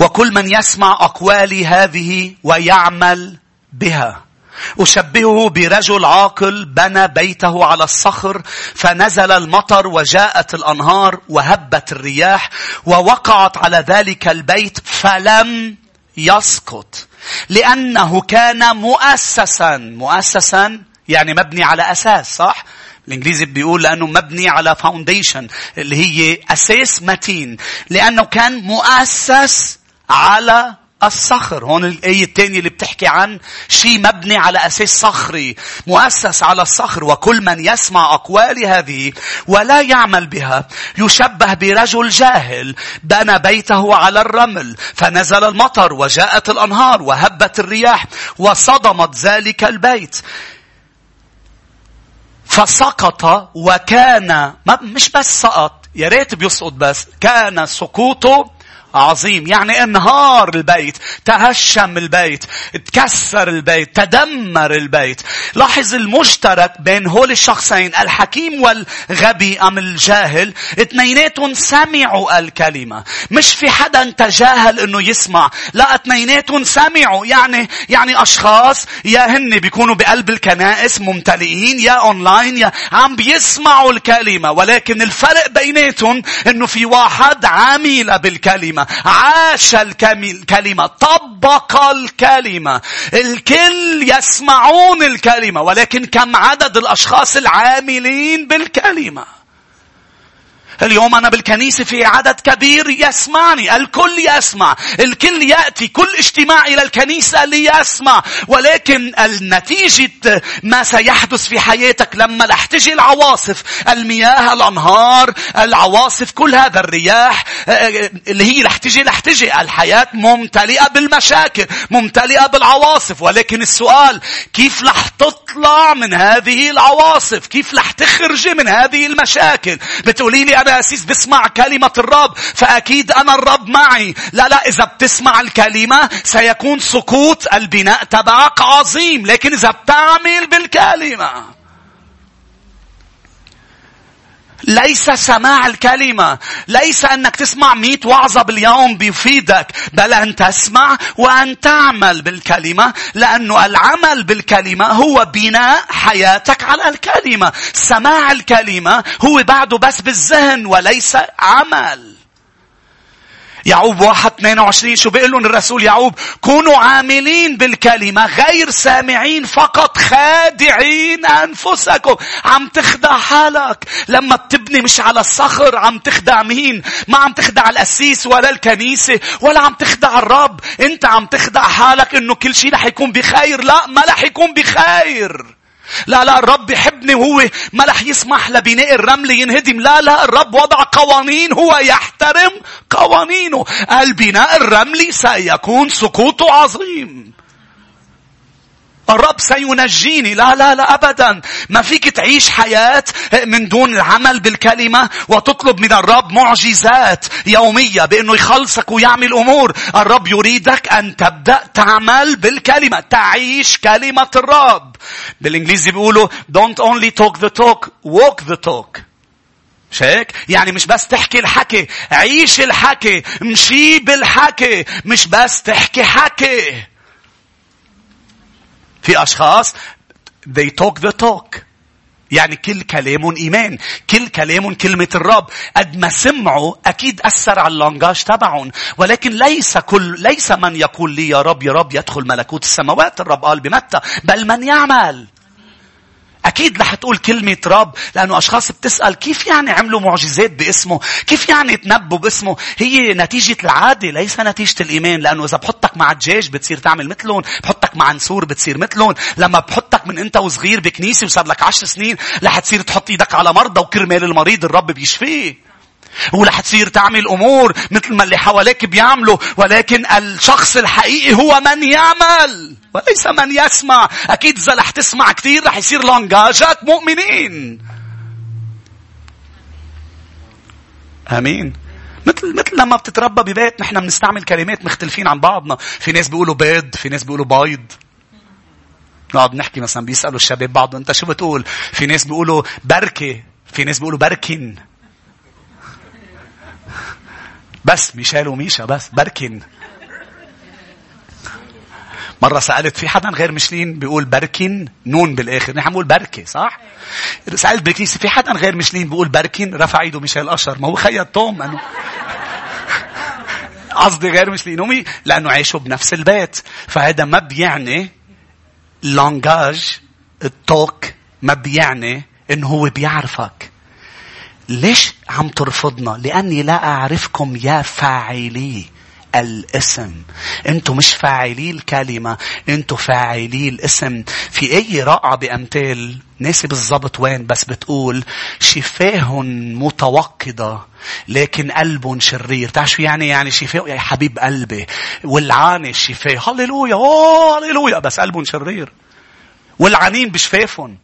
وكل من يسمع أقوالي هذه ويعمل بها. أشبهه برجل عاقل بنى بيته على الصخر فنزل المطر وجاءت الأنهار وهبت الرياح ووقعت على ذلك البيت فلم يسقط. لأنه كان مؤسسا. مؤسسا يعني مبني على أساس صح؟ الإنجليزي بيقول لأنه مبني على فاونديشن اللي هي أساس متين. لأنه كان مؤسس على الصخر. هون الآية الثانية اللي بتحكي عن شيء مبني على أساس صخري مؤسس على الصخر وكل من يسمع أقوال هذه ولا يعمل بها يشبه برجل جاهل بنى بيته على الرمل فنزل المطر وجاءت الأنهار وهبت الرياح وصدمت ذلك البيت. فسقط وكان مش بس سقط يا ريت بيسقط بس كان سقوطه عظيم. يعني انهار البيت تهشم البيت تكسر البيت تدمر البيت. لاحظ المشترك بين هول الشخصين الحكيم والغبي أم الجاهل؟ اثنيناتهم سمعوا الكلمة. مش في حدا تجاهل إنه يسمع. لا اثنيناتهم سمعوا. يعني يعني أشخاص يا هن بيكونوا بقلب الكنائس ممتلئين يا اونلاين يا عم بيسمعوا الكلمة. ولكن الفرق بيناتهم إنه في واحد عامل بالكلمة. الكلمة. عاش الكلمة. طبق الكلمة. الكل يسمعون الكلمة ولكن كم عدد الأشخاص العاملين بالكلمة؟ اليوم أنا بالكنيسة في عدد كبير يسمعني الكل يسمع الكل يأتي كل اجتماع إلى الكنيسة ليسمع. ولكن النتيجة ما سيحدث في حياتك لما رح تجي العواصف. المياه الأنهار العواصف كل هذا الرياح آه، آه، اللي هي رح تجي رح تجي الحياة ممتلئة بالمشاكل ممتلئة بالعواصف. ولكن السؤال كيف رح تطلع من هذه العواصف؟ كيف رح تخرج من هذه المشاكل؟ بتقولي لي أنا أسيس بسمع كلمة الرب. فأكيد أنا الرب معي. لا لا إذا بتسمع الكلمة سيكون سقوط البناء تبعك عظيم. لكن إذا بتعمل بالكلمة ليس سماع الكلمة. ليس أنك تسمع مئة وعظة باليوم بيفيدك. بل أن تسمع وأن تعمل بالكلمة. لأنه العمل بالكلمة هو بناء حياتك على الكلمة. سماع الكلمة هو بعده بس بالذهن وليس عمل. يعقوب واحد 22 شو بيقول لهم الرسول يعقوب؟ كونوا عاملين بالكلمة غير سامعين فقط خادعين أنفسكم. عم تخدع حالك. لما بتبني مش على الصخر عم تخدع مين؟ ما عم تخدع الأسيس ولا الكنيسة ولا عم تخدع الرب. انت عم تخدع حالك إنه كل شيء رح يكون بخير. لا ما رح يكون بخير. لا لا الرب بيحبني وهو ما رح يسمح لبناء الرمل ينهدم. لا لا الرب وضع قوانين هو يحترم قوانينه. البناء الرملي سيكون سقوطه عظيم. الرب سينجيني. لا لا لا أبدا. ما فيك تعيش حياة من دون العمل بالكلمة وتطلب من الرب معجزات يومية بأنه يخلصك ويعمل أمور. الرب يريدك أن تبدأ تعمل بالكلمة تعيش كلمة الرب. بالإنجليزي بيقولوا don't only talk the talk walk the talk. مش هيك؟ يعني مش بس تحكي الحكي عيش الحكي مشي بالحكي مش بس تحكي حكي. في أشخاص they talk the talk. يعني كل كلامهم إيمان. كل كلامهم كلمة الرب. قد ما سمعوا أكيد أثر على اللانجاج تبعهم. ولكن ليس كل ليس من يقول لي يا رب يا رب يدخل ملكوت السماوات. الرب قال بمتى؟ بل من يعمل. أكيد رح تقول كلمة رب لأنه أشخاص بتسأل كيف يعني عملوا معجزات باسمه؟ كيف يعني تنبوا باسمه؟ هي نتيجة العادة ليس نتيجة الإيمان لأنه إذا بحطك مع الدجاج بتصير تعمل مثلهم بحطك مع نسور بتصير مثلهم لما بحطك من أنت وصغير بكنيسة وصار لك عشر سنين رح تصير تحط إيدك على مرضى وكرمال المريض الرب بيشفيه. ورح تصير تعمل أمور مثل ما اللي حواليك بيعملوا ولكن الشخص الحقيقي هو من يعمل وليس من يسمع. أكيد إذا رح تسمع كثير رح يصير لانجاجك مؤمنين. آمين. مثل مثل لما بتتربى ببيت نحن بنستعمل كلمات مختلفين عن بعضنا. في ناس بيقولوا بيض في ناس بيقولوا بيض. نقعد نحكي مثلا بيسألوا الشباب بعض أنت شو بتقول؟ في ناس بيقولوا بركة في ناس بيقولوا بركن. بس ميشيل وميشا بس بركن. مرة سألت في حدا غير مشلين بيقول بركن؟ نون بالآخر. نحن بنقول بركة صح؟ سألت بالكنيسة في حدا غير مشلين بيقول بركن؟ رفع إيده ميشيل أشر ما هو خيط توم أنه قصدي غير مشلين أمي لأنه عايشوا بنفس البيت. فهذا ما بيعني لانجاج التوك ما بيعني انه هو بيعرفك. ليش عم ترفضنا؟ لأني لا أعرفكم يا فاعلي الاسم. أنتم مش فاعلي الكلمة، أنتم فاعلي الاسم. في أي رائعة بأمثال ناسي بالضبط وين بس بتقول شفاه متوقدة لكن قلب شرير. تعرف شو يعني؟ يعني شفاه يا حبيب قلبي. والعاني الشفاه هللويا أوه هللويا. بس قلب شرير. والعنين بشفافهم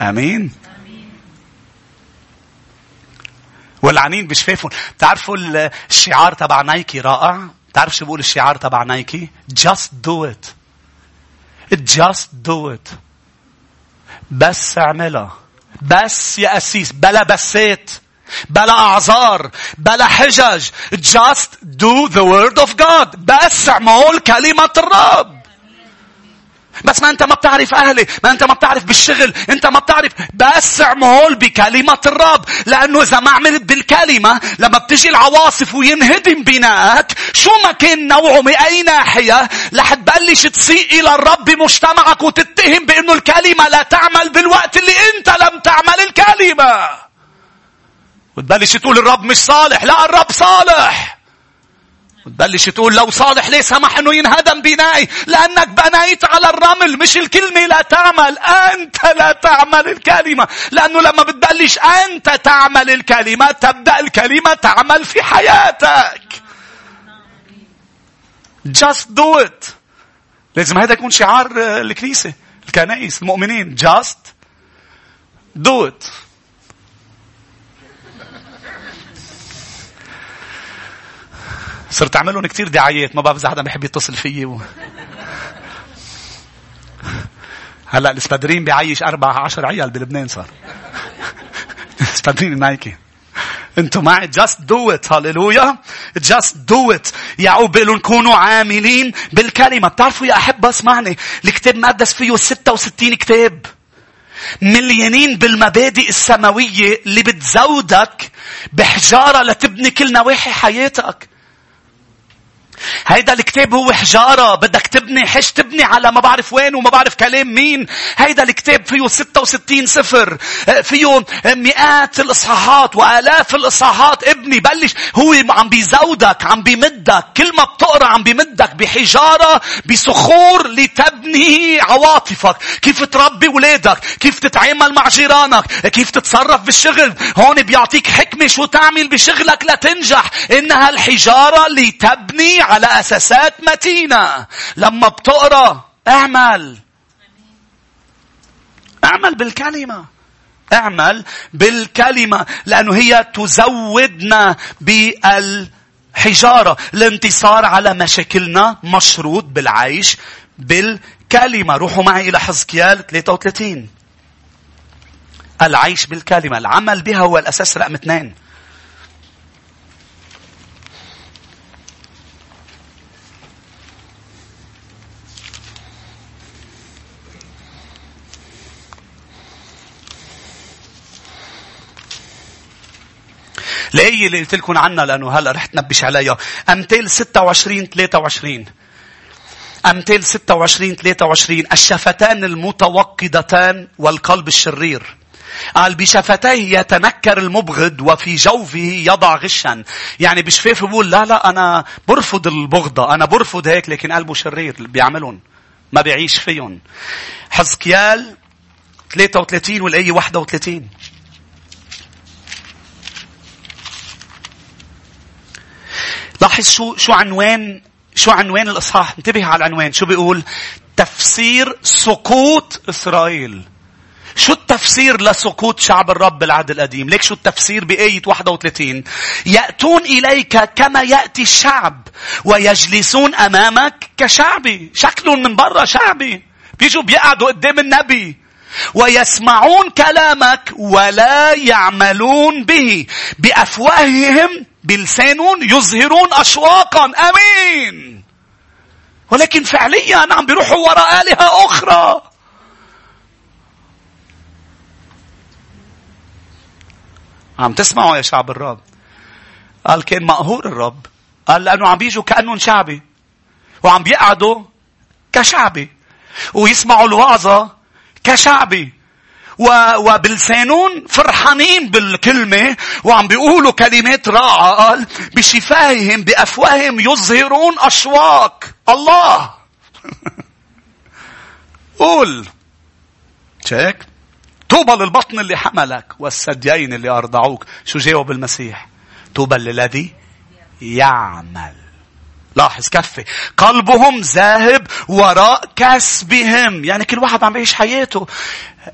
آمين. والعنين بشفافهم تعرفوا الشعار تبع نايكي رائع؟ تعرف شو بقول الشعار تبع نايكي؟ Just do it. Just do it. بس اعملها. بس يا أسيس بلا بسات بلا أعذار بلا حجج. Just do the word of God. بس اعمل كلمة الرب. بس ما انت ما بتعرف أهلي ما انت ما بتعرف بالشغل انت ما بتعرف. بس اعمل بكلمة الرب لأنه إذا ما عملت بالكلمة لما بتجي العواصف وينهدم بنائك شو ما كان نوعه من أي ناحية رح تبلش تسيء إلى الرب بمجتمعك وتتهم بأنه الكلمة لا تعمل بالوقت اللي أنت لم تعمل الكلمة. وتبلش تقول الرب مش صالح لا الرب صالح. وتبلش تقول لو صالح ليه سمح انه ينهدم بنائي لأنك بنيت على الرمل مش الكلمة لا تعمل أنت لا تعمل الكلمة. لأنه لما بتبلش أنت تعمل الكلمة تبدأ الكلمة تعمل في حياتك. Just do it. لازم هذا يكون شعار الكنيسة الكنائس المؤمنين. Just do it. صرت أعمل لهم كثير دعايات ما بعرف إذا حدا بيحب يتصل فيي و... هلأ الإسبادرين بيعيش أربع عشر عيال بلبنان صار. اسبادرين نايكي أنتوا معي just do it هاليلويا just do it. يعقوب بيقولوا كونوا عاملين بالكلمة. بتعرفوا يا أحبة أسمعني الكتاب المقدس فيه 66 كتاب. مليانين بالمبادئ السماوية اللي بتزودك بحجارة لتبني كل نواحي حياتك. هيدا الكتاب هو حجارة. بدك تبني حش تبني على ما بعرف وين وما بعرف كلام مين. هيدا الكتاب فيه 66 سفر فيه مئات الإصحاحات وآلاف الإصحاحات. ابني بلش هو عم بيزودك عم بيمدك. كل ما بتقرأ عم بيمدك بحجارة بصخور لتبني تبني عواطفك. كيف تربي ولادك؟ كيف تتعامل مع جيرانك؟ كيف تتصرف بالشغل؟ هون بيعطيك حكمة شو تعمل بشغلك لتنجح. إنها الحجارة اللي تبني على أساسات متينة. لما بتقرأ اعمل. اعمل بالكلمة. اعمل بالكلمة لأنه هي تزودنا بالحجارة. الانتصار على مشاكلنا مشروط بالعيش بالكلمة. روحوا معي إلى حزكيال 33 العيش بالكلمة العمل بها هو الأساس رقم اثنين. الآية اللي قلت لكم عنها لأنه هلا رح تنبش عليها. أمثال 26 23. أمثال 26 23 الشفتان المتوقدتان والقلب الشرير. قال بشفتيه يتنكر المبغض وفي جوفه يضع غشا. يعني بشفافه بقول لا لا أنا برفض البغضة. أنا برفض هيك لكن قلبه شرير بيعملهم. ما بيعيش فيهم. حزقيال 33 والآية 31. لاحظ شو شو عنوان شو عنوان الإصحاح؟ انتبه على العنوان. شو بيقول؟ تفسير سقوط إسرائيل. شو التفسير لسقوط شعب الرب بالعهد القديم؟ ليك شو التفسير بآية 31 يأتون إليك كما يأتي الشعب ويجلسون أمامك كشعبي. شكلهم من برا شعبي. بيجوا بيقعدوا قدام النبي. ويسمعون كلامك ولا يعملون به. بأفواههم بلسان يظهرون أشواقا. أمين. ولكن فعليا عم بيروحوا وراء آلهة أخرى. عم تسمعوا يا شعب الرب؟ قال كان مقهور الرب. قال لأنه عم بيجوا كأنهم شعبي. وعم بيقعدوا كشعبي. ويسمعوا الوعظة كشعبي. وبلسانون فرحانين بالكلمة وعم بيقولوا كلمات رائعة قال بشفاههم بأفواههم يظهرون أشواق. الله! قول. شيك؟ طوبى للبطن اللي حملك والثديين اللي أرضعوك. شو جاوب المسيح؟ طوبى للذي يعمل. لاحظ كفي. قلبهم ذاهب وراء كسبهم. يعني كل واحد عم يعيش حياته.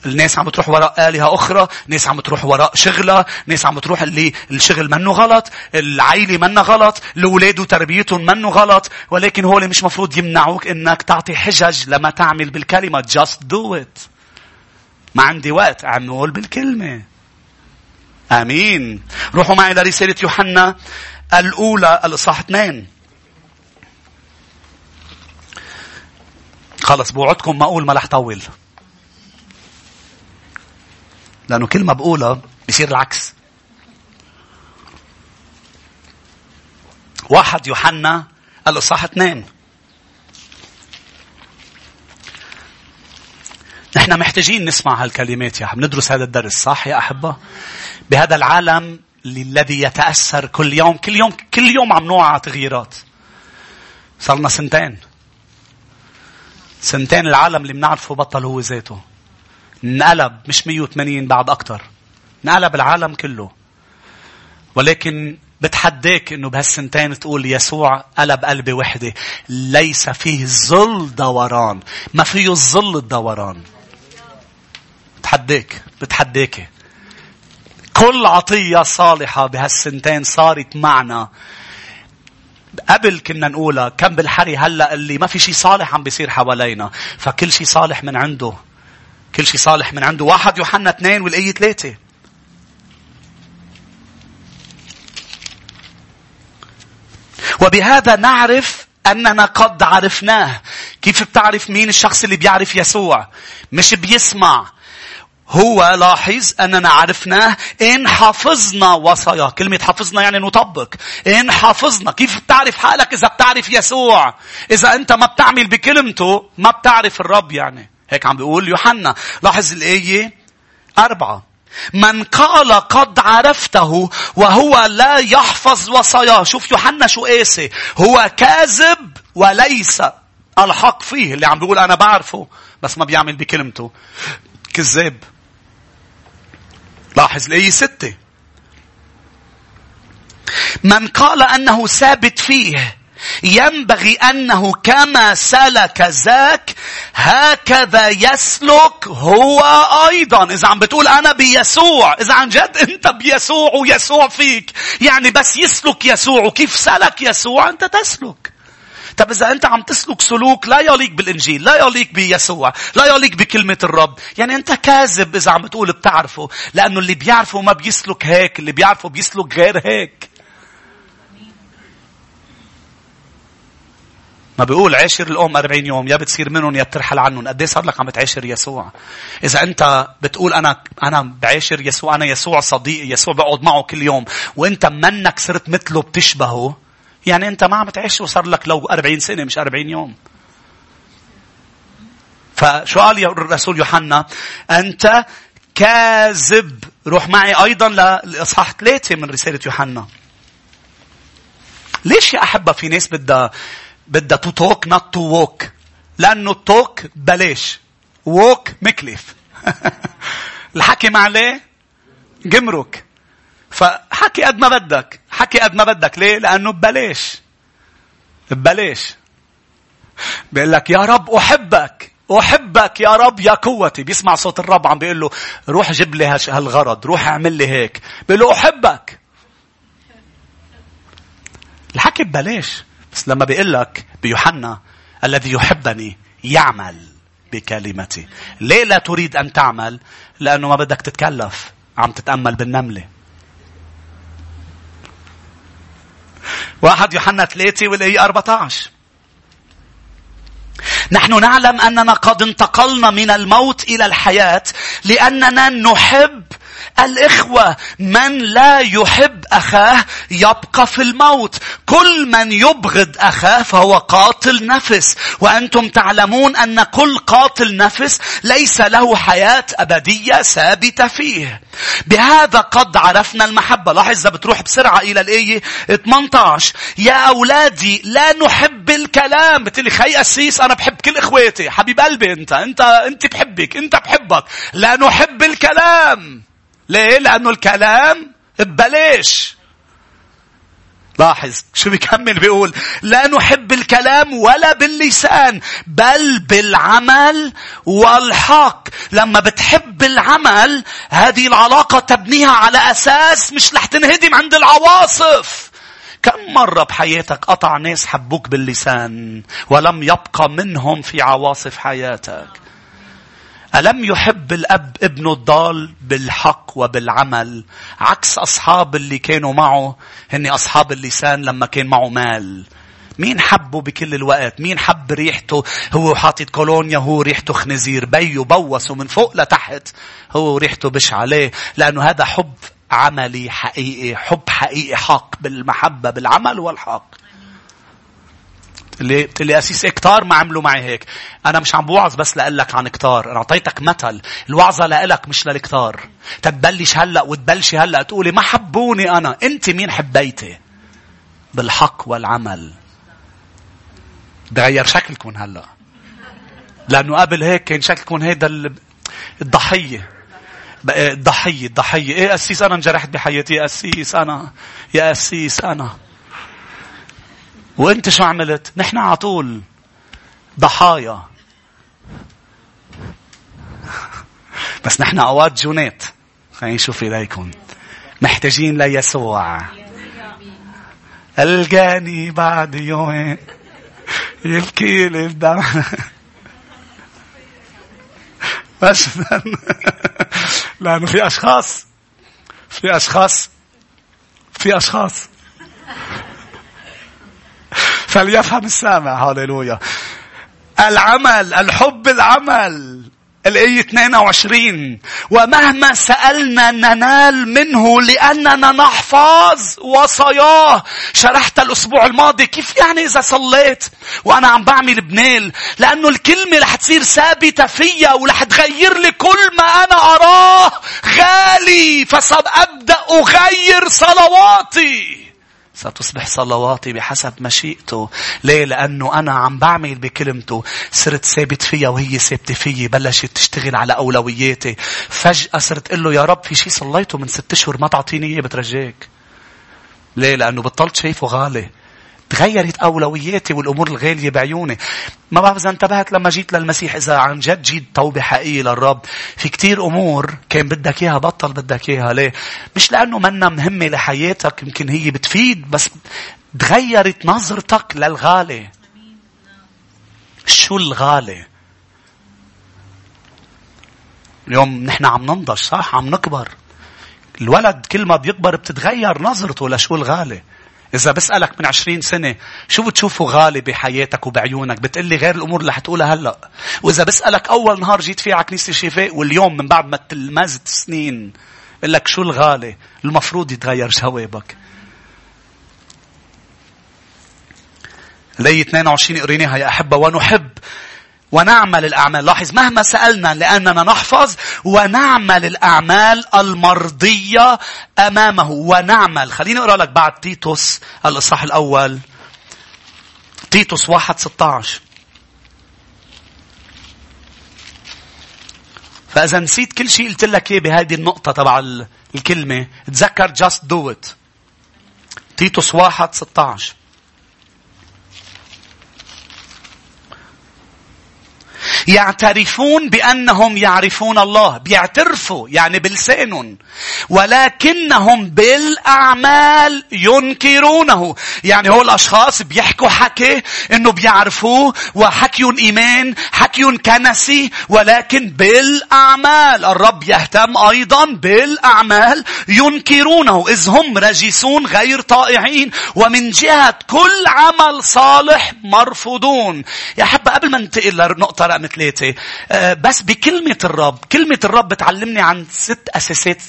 الناس عم بتروح وراء آلهة أخرى ناس عم بتروح وراء شغلة ناس عم بتروح اللي الشغل منه غلط العيلة منه غلط الأولاد وتربيتهم منه غلط ولكن هو اللي مش مفروض يمنعوك إنك تعطي حجج لما تعمل بالكلمة. Just do it. ما عندي وقت. أعمل بالكلمة. آمين. روحوا معي لرسالة يوحنا الأولى الإصحاح اثنين. خلص بوعدكم ما أقول ما رح طول. لأنه كل ما بقولها بيصير العكس. واحد يوحنا الإصحاح اثنين. نحن محتاجين نسمع هالكلمات يا حب. ندرس هذا الدرس صح يا أحبة؟ بهذا العالم الذي يتأثر كل يوم كل يوم كل يوم عم نوع تغييرات. صار لنا سنتين. سنتين العالم اللي بنعرفه بطل هو ذاته. انقلب مش 180 بعد أكتر. انقلب العالم كله. ولكن بتحداك إنه بهالسنتين تقول يسوع قلب قلبي وحدة. ليس فيه ظل دوران. ما فيه ظل الدوران. بتحداك بتحداك. كل عطية صالحة بهالسنتين صارت معنا. قبل كنا نقولها كم بالحري هلأ اللي ما في شيء صالح عم بيصير حوالينا. فكل شيء صالح من عنده. كل شيء صالح من عنده واحد يوحنا اثنين والآية ثلاثة وبهذا نعرف أننا قد عرفناه. كيف بتعرف مين الشخص اللي بيعرف يسوع؟ مش بيسمع. هو لاحظ أننا عرفناه إن حفظنا وصاياه. كلمة حفظنا يعني نطبق. إن حفظنا. كيف بتعرف حالك إذا بتعرف يسوع؟ إذا أنت ما بتعمل بكلمته ما بتعرف الرب يعني. هيك عم بيقول يوحنا. لاحظ الآية أربعة. من قال قد عرفته وهو لا يحفظ وصاياه. شوف يوحنا شو قاسي. هو كاذب وليس الحق فيه اللي عم بيقول أنا بعرفه بس ما بيعمل بكلمته كذاب لاحظ الآية ستة من قال أنه ثابت فيه ينبغي أنه كما سلك ذاك هكذا يسلك هو أيضا. إذا عم بتقول أنا بيسوع إذا عن جد أنت بيسوع ويسوع فيك يعني بس يسلك يسوع. وكيف سلك يسوع؟ أنت تسلك. طب إذا أنت عم تسلك سلوك لا يليق بالإنجيل لا يليق بيسوع لا يليق بكلمة الرب. يعني أنت كاذب إذا عم بتقول بتعرفه لأنه اللي بيعرفه ما بيسلك هيك اللي بيعرفه بيسلك غير هيك. ما بيقول عاشر الأم 40 يوم يا بتصير منهم يا بترحل عنهم. قد صار لك عم بتعاشر يسوع؟ إذا أنت بتقول أنا أنا بعاشر يسوع أنا يسوع صديقي يسوع بقعد معه كل يوم وأنت منك صرت مثله بتشبهه يعني أنت ما عم تعيش وصار لك لو 40 سنة مش 40 يوم. فشو قال يا الرسول يوحنا؟ أنت كاذب. روح معي أيضا لإصحاح ثلاثة من رسالة يوحنا. ليش يا أحبة في ناس بدها بدها to talk not to walk لأنه ال talk بلاش. walk مكلف. الحكي مع ليه جمرك. فحكي قد ما بدك. حكي قد ما بدك. ليه؟ لأنه ببلاش ببلاش بيقول لك يا رب أحبك. أحبك يا رب يا قوتي. بيسمع صوت الرب عم بيقول له روح جيب لي هالغرض. روح اعمل لي هيك. بيقول له أحبك. الحكي ببلاش. بس لما بيقول لك بيوحنا الذي يحبني يعمل بكلمتي. ليه لا تريد أن تعمل؟ لأنه ما بدك تتكلف. عم تتأمل بالنملة. واحد يوحنا ثلاثة والآية 14 نحن نعلم أننا قد انتقلنا من الموت إلى الحياة لأننا نحب الإخوة من لا يحب أخاه يبقى في الموت. كل من يبغض أخاه فهو قاتل نفس. وأنتم تعلمون أن كل قاتل نفس ليس له حياة أبدية ثابتة فيه. بهذا قد عرفنا المحبة. لاحظ بتروح بسرعة إلى الآية 18 يا أولادي لا نحب الكلام. بتقولي خي أسيس أنا بحب كل إخواتي. حبيب قلبي أنت أنت أنت بحبك أنت بحبك. لا نحب الكلام. ليه؟ لأنه الكلام ببلاش. لاحظ شو بيكمل بيقول لا نحب الكلام ولا باللسان بل بالعمل والحق لما بتحب العمل هذه العلاقة تبنيها على أساس مش رح تنهدم عند العواصف كم مرة بحياتك قطع ناس حبوك باللسان ولم يبقى منهم في عواصف حياتك ألم يحب الأب ابنه الضال بالحق وبالعمل؟ عكس أصحاب اللي كانوا معه هن أصحاب اللسان لما كان معه مال. مين حبه بكل الوقت؟ مين حب ريحته؟ هو حاطط كولونيا هو ريحته خنزير بيو بوسه من فوق لتحت هو ريحته بش عليه. لأنه هذا حب عملي حقيقي حب حقيقي حق بالمحبة بالعمل والحق. اللي اللي اسيس كتار ما عملوا معي هيك. أنا مش عم بوعظ بس لك عن كتار أنا أعطيتك مثل. الوعظة لك مش للكتار تبلش هلأ وتبلشي هلأ تقولي ما حبوني أنا. أنت مين حبيتي؟ بالحق والعمل. بغير شكلكم هلأ. لأنه قبل هيك كان شكلكم هيدا الضحية. الضحية الضحية. إيه اسيس أنا انجرحت بحياتي؟ يا اسيس أنا. يا اسيس أنا. وانت شو عملت؟ نحن على طول ضحايا. بس نحن أوقات جونات. خلينا نشوف اليكم. محتاجين ليسوع. الجاني بعد يومين يبكي لي الدم مثلا لأنه في أشخاص في أشخاص في أشخاص فليفهم السامع. هاليلويا. العمل الحب العمل الآية 22 ومهما سألنا ننال منه لأننا نحفظ وصاياه. شرحت الأسبوع الماضي كيف يعني إذا صليت وأنا عم بعمل بنيل؟ لأنه الكلمة رح تصير ثابتة فيا ورح تغير لي كل ما أنا أراه. غالي فسأبدأ أغير صلواتي. ستصبح صلواتي بحسب مشيئته. ليه؟ لأنه أنا عم بعمل بكلمته. صرت ثابت فيها وهي ثابتة فيي. بلشت تشتغل على أولوياتي. فجأة صرت أقول له يا رب في شيء صليته من ست أشهر ما تعطيني إياه بترجاك. ليه؟ لأنه بطلت شايفه غالي. تغيرت أولوياتي والأمور الغالية بعيوني. ما بعرف إذا انتبهت لما جيت للمسيح إذا عن جد جيت توبة حقيقية للرب. في كتير أمور كان بدك إياها بطل بدك إياها. ليه؟ مش لأنه منا مهمة لحياتك يمكن هي بتفيد بس تغيرت نظرتك للغالي. شو الغالي؟ اليوم نحن عم ننضج صح؟ عم نكبر. الولد كل ما بيكبر بتتغير نظرته لشو الغالي. إذا بسألك من عشرين سنة شو بتشوفه غالي بحياتك وبعيونك؟ بتقلي غير الأمور اللي حتقولها هلأ. وإذا بسألك أول نهار جيت فيه على كنيسة الشفاء واليوم من بعد ما تلمزت سنين بقول لك شو الغالي؟ المفروض يتغير جوابك. لي 22 قريناها يا أحبة ونحب. ونعمل الأعمال. لاحظ مهما سألنا لأننا نحفظ ونعمل الأعمال المرضية أمامه ونعمل. خليني أقرأ لك بعد تيتوس الإصحاح الأول. تيتوس واحد 16. فإذا نسيت كل شيء قلت لك إياه بهذه النقطة تبع الكلمة تذكر just do it. تيتوس واحد 16. يعترفون بأنهم يعرفون الله. بيعترفوا يعني بلسانهم. ولكنهم بالأعمال ينكرونه. يعني هو الأشخاص بيحكوا حكي إنه بيعرفوه وحكيهم إيمان حكيهم كنسي ولكن بالأعمال. الرب يهتم أيضا بالأعمال ينكرونه. إذ هم رجسون غير طائعين. ومن جهة كل عمل صالح مرفوضون. يا حبة قبل ما ننتقل لنقطة رقم ثلاثة بس بكلمة الرب كلمة الرب بتعلمني عن ست أساسات.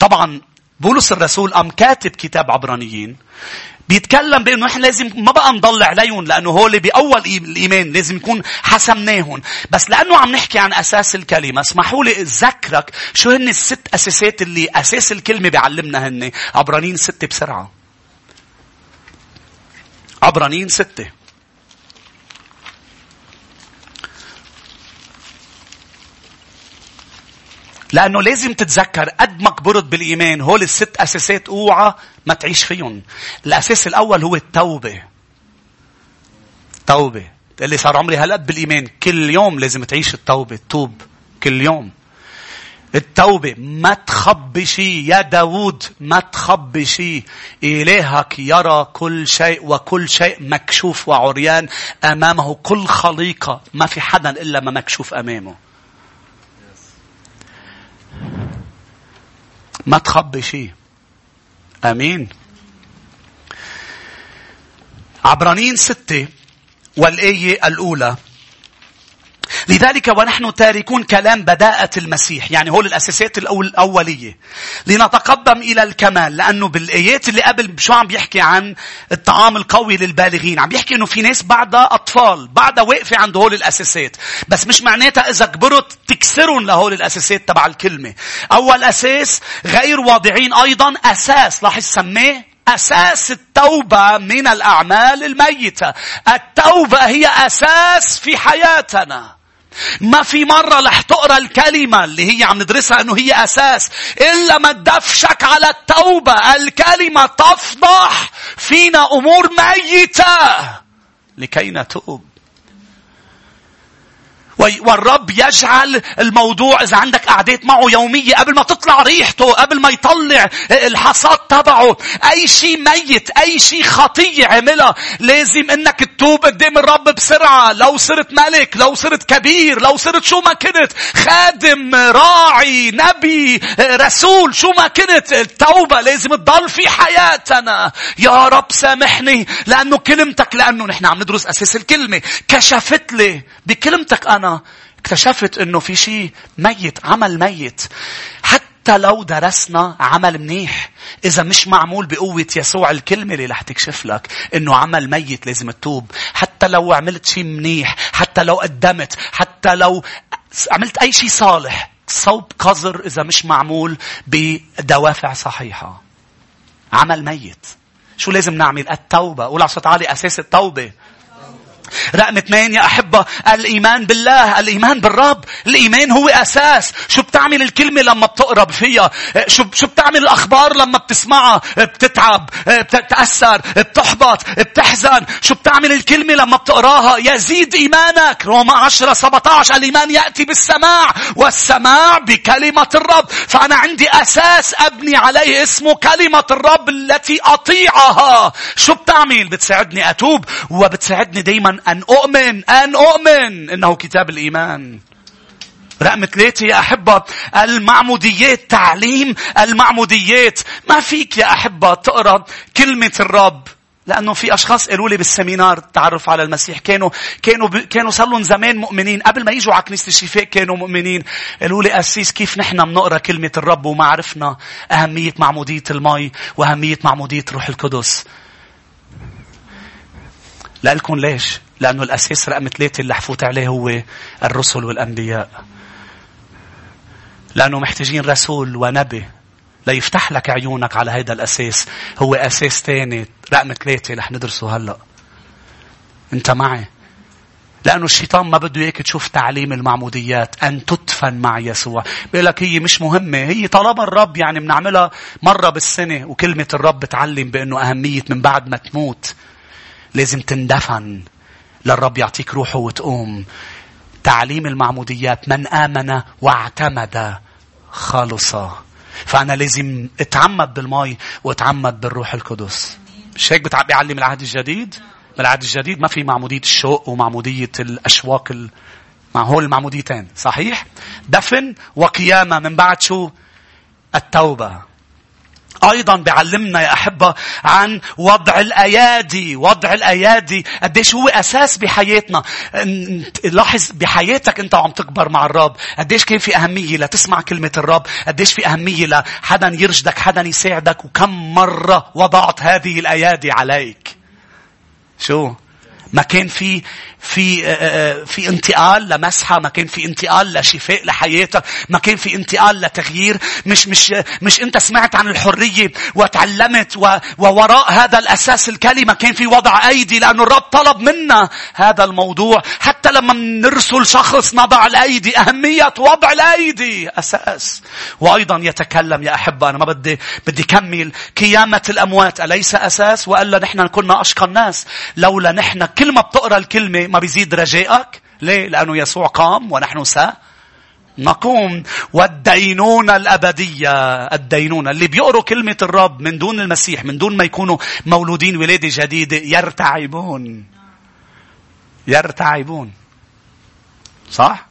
طبعا بولس الرسول أم كاتب كتاب عبرانيين بيتكلم بأنه إحنا لازم ما بقى نضل عليهم لأنه هو اللي باول الإيمان لازم يكون حسمناهم. بس لأنه عم نحكي عن أساس الكلمة اسمحوا لي أذكرك شو هن الست أساسات اللي أساس الكلمة بيعلمنا هن. عبرانيين ستة بسرعة. عبرانيين ستة. لأنه لازم تتذكر قد ما كبرت بالإيمان هول الست أساسات أوعى ما تعيش فيهم. الأساس الأول هو التوبة. توبة. تقول لي صار عمري هلأ بالإيمان. كل يوم لازم تعيش التوبة. توب. كل يوم. التوبة ما تخبي شيء يا داود ما تخبي شيء إلهك يرى كل شيء وكل شيء مكشوف وعريان أمامه كل خليقة ما في حدا إلا ما مكشوف أمامه ما تخبي شيء. آمين. عبرانيين ستة والآية الأولى. لذلك ونحن تاركون كلام بداءة المسيح يعني هو الأساسات الأولية لنتقدم إلى الكمال لأنه بالآيات اللي قبل شو عم بيحكي عن الطعام القوي للبالغين عم بيحكي أنه في ناس بعدها أطفال بعدها واقفة عند هول الأساسات بس مش معناتها إذا كبرت تكسرون لهول الأساسات تبع الكلمة أول أساس غير واضعين أيضا أساس لاحظ سماه أساس التوبة من الأعمال الميتة. التوبة هي أساس في حياتنا. ما في مرة رح تقرأ الكلمة اللي هي عم ندرسها إنه هي أساس. إلا ما تدفشك على التوبة الكلمة تفضح. فينا أمور ميتة. لكي نتوب. والرب يجعل الموضوع إذا عندك قعدات معه يومية قبل ما تطلع ريحته قبل ما يطلع الحصاد تبعه. أي شيء ميت أي شيء خطية عملها لازم إنك تتوب قدام الرب بسرعة. لو صرت ملك لو صرت كبير لو صرت شو ما كنت خادم راعي نبي رسول شو ما كنت التوبة لازم تضل في حياتنا. يا رب سامحني لأنه كلمتك لأنه نحن عم ندرس أساس الكلمة. كشفت لي بكلمتك أنا. اكتشفت إنه في شيء ميت عمل ميت حتى لو درسنا عمل منيح إذا مش معمول بقوة يسوع الكلمة اللي رح تكشف لك إنه عمل ميت لازم تتوب. حتى لو عملت شيء منيح. حتى لو قدمت. حتى لو عملت أي شيء صالح. صوب قذر إذا مش معمول بدوافع صحيحة. عمل ميت. شو لازم نعمل؟ التوبة. قول على صوت عالي أساس التوبة. رقم اثنين يا أحبة الإيمان بالله الإيمان بالرب. الإيمان هو أساس. شو بتعمل الكلمة لما بتقرب فيها؟ شو, شو بتعمل الأخبار لما بتسمعها؟ بتتعب بتتأثر بتحبط بتحزن. شو بتعمل الكلمة لما بتقراها؟ يزيد إيمانك. روما 10 17 الإيمان يأتي بالسماع. والسماع بكلمة الرب. فأنا عندي أساس أبني عليه اسمه كلمة الرب التي أطيعها. شو بتعمل؟ بتساعدني أتوب وبتساعدني دايما أن أؤمن أن أؤمن. إنه كتاب الإيمان. رقم ثلاثة يا أحبة المعموديات تعليم المعموديات. ما فيك يا أحبة تقرأ كلمة الرب. لأنه في أشخاص قالوا لي بالسمينار التعرف على المسيح كانوا كانوا. كانوا صار لهم زمان مؤمنين. قبل ما يجوا على كنيسة الشفاء كانوا مؤمنين. قالوا لي أسيس كيف نحن بنقرأ كلمة الرب وما عرفنا أهمية معمودية المي وأهمية معمودية روح القدس؟ لكم ليش؟ لأنه الأساس رقم ثلاثة اللي حفوت عليه هو الرسل والأنبياء. لأنه محتاجين رسول ونبي ليفتح لك عيونك على هذا الأساس. هو أساس ثاني رقم ثلاثة رح ندرسه هلأ. أنت معي؟ لأنه الشيطان ما بده إياك تشوف تعليم المعموديات أن تدفن مع يسوع. بيقول لك هي مش مهمة. هي طالما الرب يعني بنعملها مرة بالسنة وكلمة الرب بتعلم بأنه أهمية من بعد ما تموت. لازم تندفن للرب يعطيك روحه وتقوم. تعليم المعموديات من آمن واعتمد خالصا فأنا لازم أتعمد بالماء وأتعمد بالروح القدس. مش هيك بيعلم العهد الجديد؟ بالعهد الجديد ما في معمودية الشوق ومعمودية الأشواق ال... مع هول المعموديتين صحيح؟ دفن وقيامة من بعد شو؟ التوبة. أيضا بيعلمنا يا أحبة عن وضع الأيادي وضع الأيادي. قديش هو أساس بحياتنا. لاحظ بحياتك أنت عم تكبر مع الرب. قديش كان في أهمية لتسمع كلمة الرب. قديش في أهمية لحدا يرشدك حدا يساعدك. وكم مرة وضعت هذه الأيادي عليك. شو؟ ما كان في في آه، آه، في انتقال لمسحة ما كان في انتقال لشفاء لحياتك ما كان في انتقال لتغيير. مش مش مش انت سمعت عن الحرية وتعلمت ووراء هذا الأساس الكلمة كان في وضع أيدي لأنه الرب طلب منا هذا الموضوع. حتى لما نرسل شخص نضع الأيدي أهمية وضع الأيدي أساس. وأيضا يتكلم يا أحبة أنا ما بدي بدي كمل. قيامة الأموات أليس أساس؟ وإلا نحن كنا أشقى الناس. لولا نحن كل ما بتقرأ الكلمة ما بيزيد رجائك؟ ليه؟ لأنه يسوع قام ونحن سا نقوم والدينونة الأبدية الدينونة. اللي بيقروا كلمة الرب من دون المسيح من دون ما يكونوا مولودين ولادة جديدة يرتعبون. يرتعبون. صح؟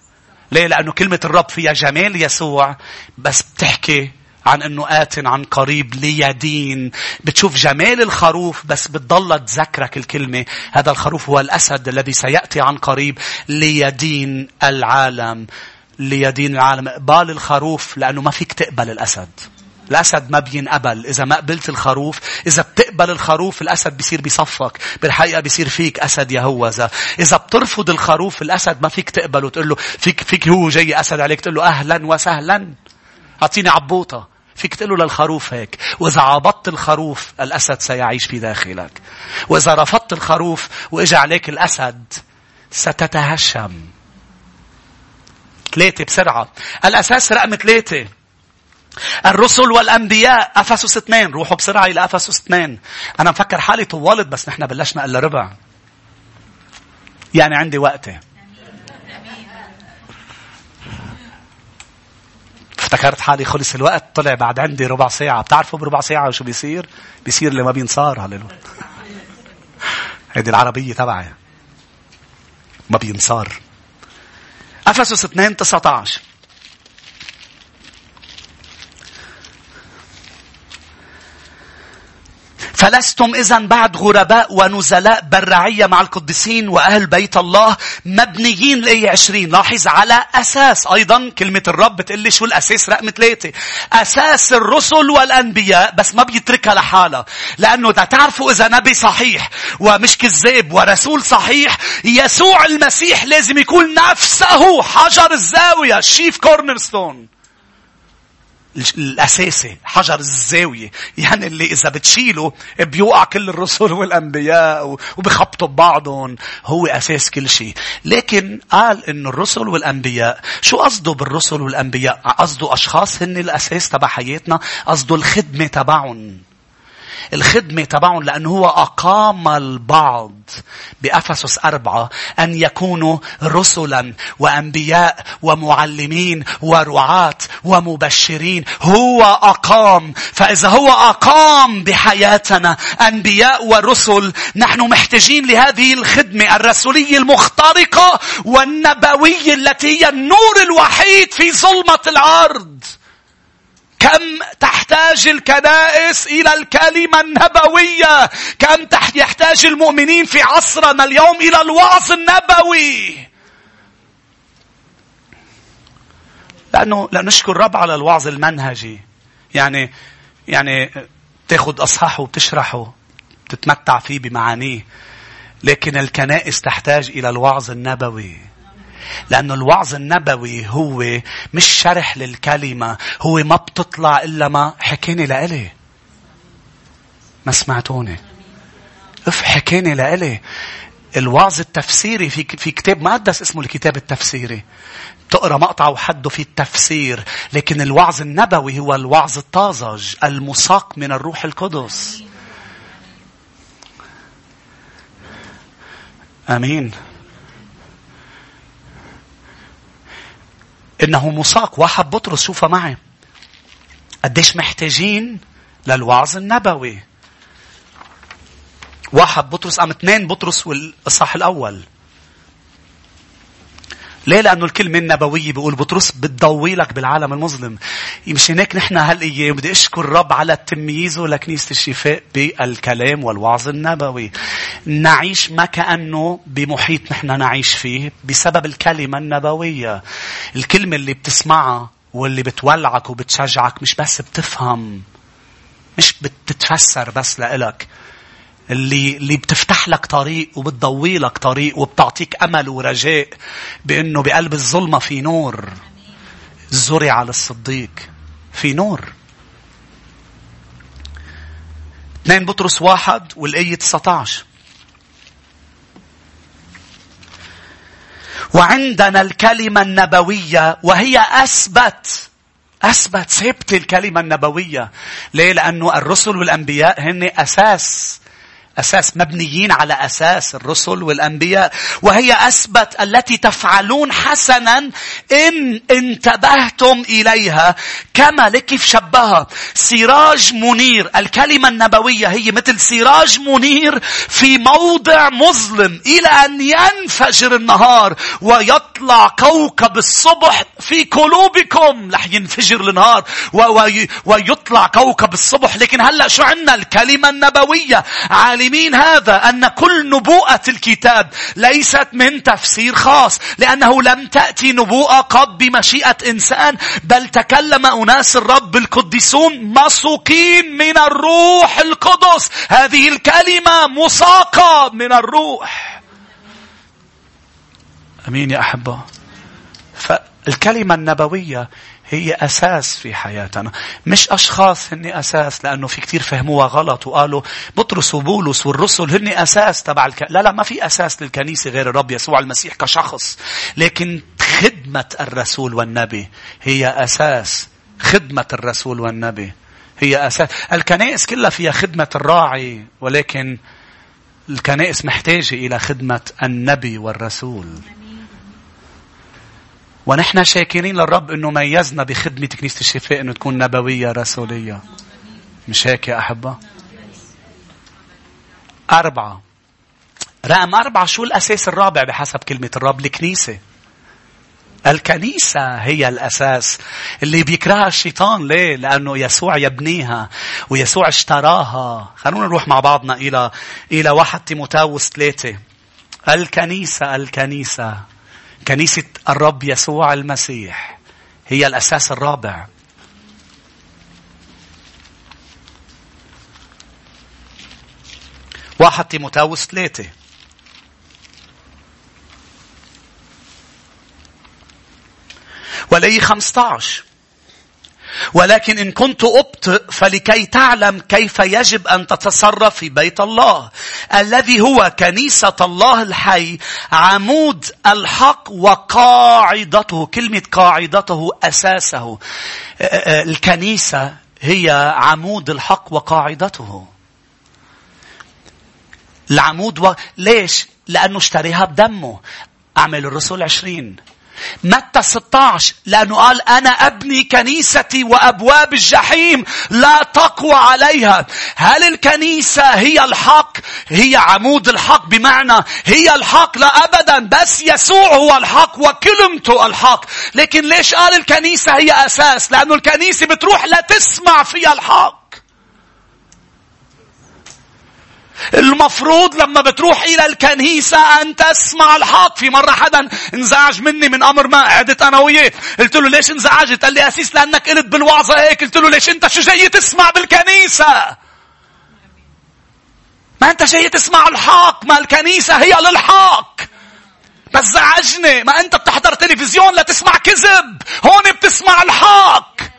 ليه؟ لأنه كلمة الرب فيها جمال يسوع بس بتحكي عن انه آت عن قريب ليدين بتشوف جمال الخروف بس بتضل تذكرك الكلمة. هذا الخروف هو الأسد الذي سيأتي عن قريب ليدين العالم. ليدين العالم. إقبال الخروف لأنه ما فيك تقبل الأسد. الأسد ما بينقبل. إذا ما قبلت الخروف إذا بتقبل الخروف الأسد بيصير بيصفك بالحقيقة بيصير فيك أسد يهوذا إذا بترفض الخروف الأسد ما فيك تقبله. تقول له فيك فيك هو جاي أسد عليك. تقول له أهلا وسهلا. أعطيني عبوطة. فيك تقول للخروف هيك. وإذا عبطت الخروف الأسد سيعيش في داخلك. وإذا رفضت الخروف وإجا عليك الأسد ستتهشم. ثلاثة بسرعة. الأساس رقم ثلاثة الرسل والأنبياء أفسس اثنين. روحوا بسرعة إلى أفسس اثنين. أنا مفكر حالي طولت بس نحن بلشنا إلا ربع. يعني عندي وقتي. افتكرت حالي خلص الوقت طلع بعد عندي ربع ساعة. بتعرفوا بربع ساعة شو بيصير؟ بيصير اللي ما بينصار هللويا هذه العربية تبعي. ما بينصار. أفسس 2 19 فلستم إذا بعد غرباء ونزلاء بالرعية مع القديسين وأهل بيت الله مبنيين لأي عشرين. لاحظ على أساس أيضا كلمة الرب بتقلي شو الأساس؟ رقم ثلاثة. أساس الرسل والأنبياء بس ما بيتركها لحالها. لأنه دا تعرفوا إذا نبي صحيح ومش كذاب ورسول صحيح يسوع المسيح لازم يكون نفسه حجر الزاوية شيف كورنرستون الأساسي حجر الزاوية. يعني اللي إذا بتشيله بيوقع كل الرسل والأنبياء وبخبطوا ببعضهم. هو أساس كل شيء. لكن قال إنه الرسل والأنبياء شو قصده بالرسل والأنبياء؟ قصده أشخاص هن الأساس تبع حياتنا؟ قصده الخدمة تبعهم. الخدمة تبعهم لأنه هو أقام البعض بأفسس أربعة أن يكونوا رسلا وأنبياء ومعلمين ورعاة ومبشرين. هو أقام. فإذا هو أقام بحياتنا أنبياء ورسل نحن محتاجين لهذه الخدمة الرسولية المخترقة والنبوية التي هي النور الوحيد في ظلمة الأرض. كم تحتاج الكنائس إلى الكلمة النبوية؟ كم يحتاج المؤمنين في عصرنا اليوم إلى الوعظ النبوي؟ لأنه لنشكر الرب على الوعظ المنهجي. يعني يعني تاخذ أصحاحه وتشرحه تتمتع فيه بمعانيه. لكن الكنائس تحتاج إلى الوعظ النبوي. لأنه الوعظ النبوي هو مش شرح للكلمة هو ما بتطلع إلا ما حكيني لإلي. ما سمعتوني؟ أف حكيني لإلي. الوعظ التفسيري في في كتاب مقدس اسمه الكتاب التفسيري. تقرأ مقطع وحده في التفسير لكن الوعظ النبوي هو الوعظ الطازج المساق من الروح القدس. آمين. إنه مساق واحد بطرس شوفها معي قديش محتاجين للوعظ النبوي واحد بطرس قام اثنين بطرس والإصحاح الأول ليه؟ لأنه الكلمة النبوية بيقول بطرس بتضوي لك بالعالم المظلم. مش هناك نحن هالأيام بدي أشكر الرب على تمييزه لكنيسة الشفاء بالكلام والوعظ النبوي. نعيش ما كأنه بمحيط نحن نعيش فيه بسبب الكلمة النبوية. الكلمة اللي بتسمعها واللي بتولعك وبتشجعك مش بس بتفهم مش بتتفسر بس لإلك. اللي اللي بتفتح لك طريق وبتضوي لك طريق وبتعطيك أمل ورجاء بأنه بقلب الظلمة في نور. زرع على الصديق في نور. 2 بطرس واحد والآية 19 وعندنا الكلمة النبوية وهي أثبت أثبت ثبت الكلمة النبوية. ليه؟ لأنه الرسل والأنبياء هن أساس أساس مبنيين على أساس الرسل والأنبياء. وهي أثبت التي تفعلون حسنا إن انتبهتم إليها. كما لكيف شبهها. سراج منير الكلمة النبوية هي مثل سراج منير في موضع مظلم إلى أن ينفجر النهار ويطلع كوكب الصبح في قلوبكم. رح ينفجر النهار ويطلع كوكب الصبح. لكن هلأ شو عندنا؟ الكلمة النبوية. عالي عالمين هذا أن كل نبوءة الكتاب ليست من تفسير خاص لأنه لم تأتي نبوءة قد بمشيئة إنسان بل تكلم أناس الرب القديسون مسوقين من الروح القدس. هذه الكلمة مساقة من الروح. أمين يا أحبة. فالكلمة النبوية هي أساس في حياتنا. مش أشخاص هن أساس لأنه في كتير فهموها غلط وقالوا بطرس وبولس والرسل هن أساس تبع الك... لا لا ما في أساس للكنيسة غير الرب يسوع المسيح كشخص. لكن خدمة الرسول والنبي هي أساس خدمة الرسول والنبي هي أساس الكنائس كلها فيها خدمة الراعي ولكن الكنائس محتاجة إلى خدمة النبي والرسول. ونحن شاكرين للرب إنه ميزنا بخدمة كنيسة الشفاء إنه تكون نبوية رسولية. مش هيك يا أحبة؟ أربعة. رقم أربعة شو الأساس الرابع بحسب كلمة الرب؟ الكنيسة. الكنيسة هي الأساس اللي بيكرهها الشيطان ليه؟ لأنه يسوع يبنيها ويسوع اشتراها. خلونا نروح مع بعضنا إلى إلى واحد تيموتاوس ثلاثة. الكنيسة الكنيسة كنيسة الرب يسوع المسيح هي الأساس الرابع. واحد تيموتاوس ثلاثة. ولي 15 ولكن إن كنت أبطئ فلكي تعلم كيف يجب أن تتصرف في بيت الله الذي هو كنيسة الله الحي عمود الحق وقاعدته كلمة قاعدته أساسه الكنيسة هي عمود الحق وقاعدته العمود و... ليش؟ لأنه اشتريها بدمه. أعمل الرسول عشرين. متى 16 لأنه قال أنا أبني كنيستي وأبواب الجحيم لا تقوى عليها. هل الكنيسة هي الحق؟ هي عمود الحق بمعنى هي الحق؟ لا أبدا بس يسوع هو الحق وكلمته الحق. لكن ليش قال الكنيسة هي أساس؟ لأنه الكنيسة بتروح لا تسمع فيها الحق. المفروض لما بتروح إلى الكنيسة أن تسمع الحق. في مرة حدا انزعج مني من أمر ما قعدت أنا وياه. قلت له ليش انزعجت؟ قال لي أسيس لأنك قلت بالوعظة هيك. قلت له ليش أنت شو جاي تسمع بالكنيسة؟ ما أنت جاي تسمع الحق. ما الكنيسة هي للحق. بس زعجني. ما أنت بتحضر تلفزيون لتسمع كذب. هون بتسمع الحق.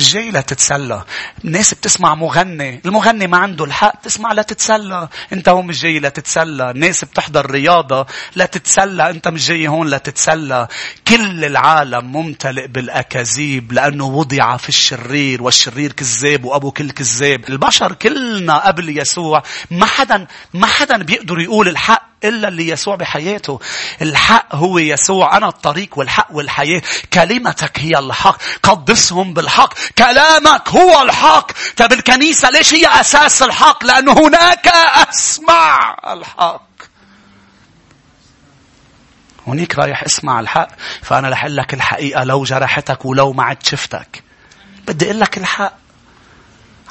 جاي لتتسلى الناس بتسمع مغني. المغني ما عنده الحق تسمع لتتسلى انت هون مش جاي لتتسلى الناس بتحضر رياضة لتتسلى انت مش جاي هون لتتسلى كل العالم ممتلئ بالأكاذيب لأنه وضع في الشرير والشرير كذاب وأبو كل كذاب. البشر كلنا قبل يسوع ما حدا ما حدا بيقدر يقول الحق. إلا اللي يسوع بحياته. الحق هو يسوع. أنا الطريق والحق والحياة. كلمتك هي الحق. قدسهم بالحق. كلامك هو الحق. طب الكنيسة ليش هي أساس الحق؟ لأنه هناك أسمع الحق. هونيك رايح أسمع الحق فأنا رح أقول لك الحقيقة لو جرحتك ولو ما عد شفتك بدي أقول لك الحق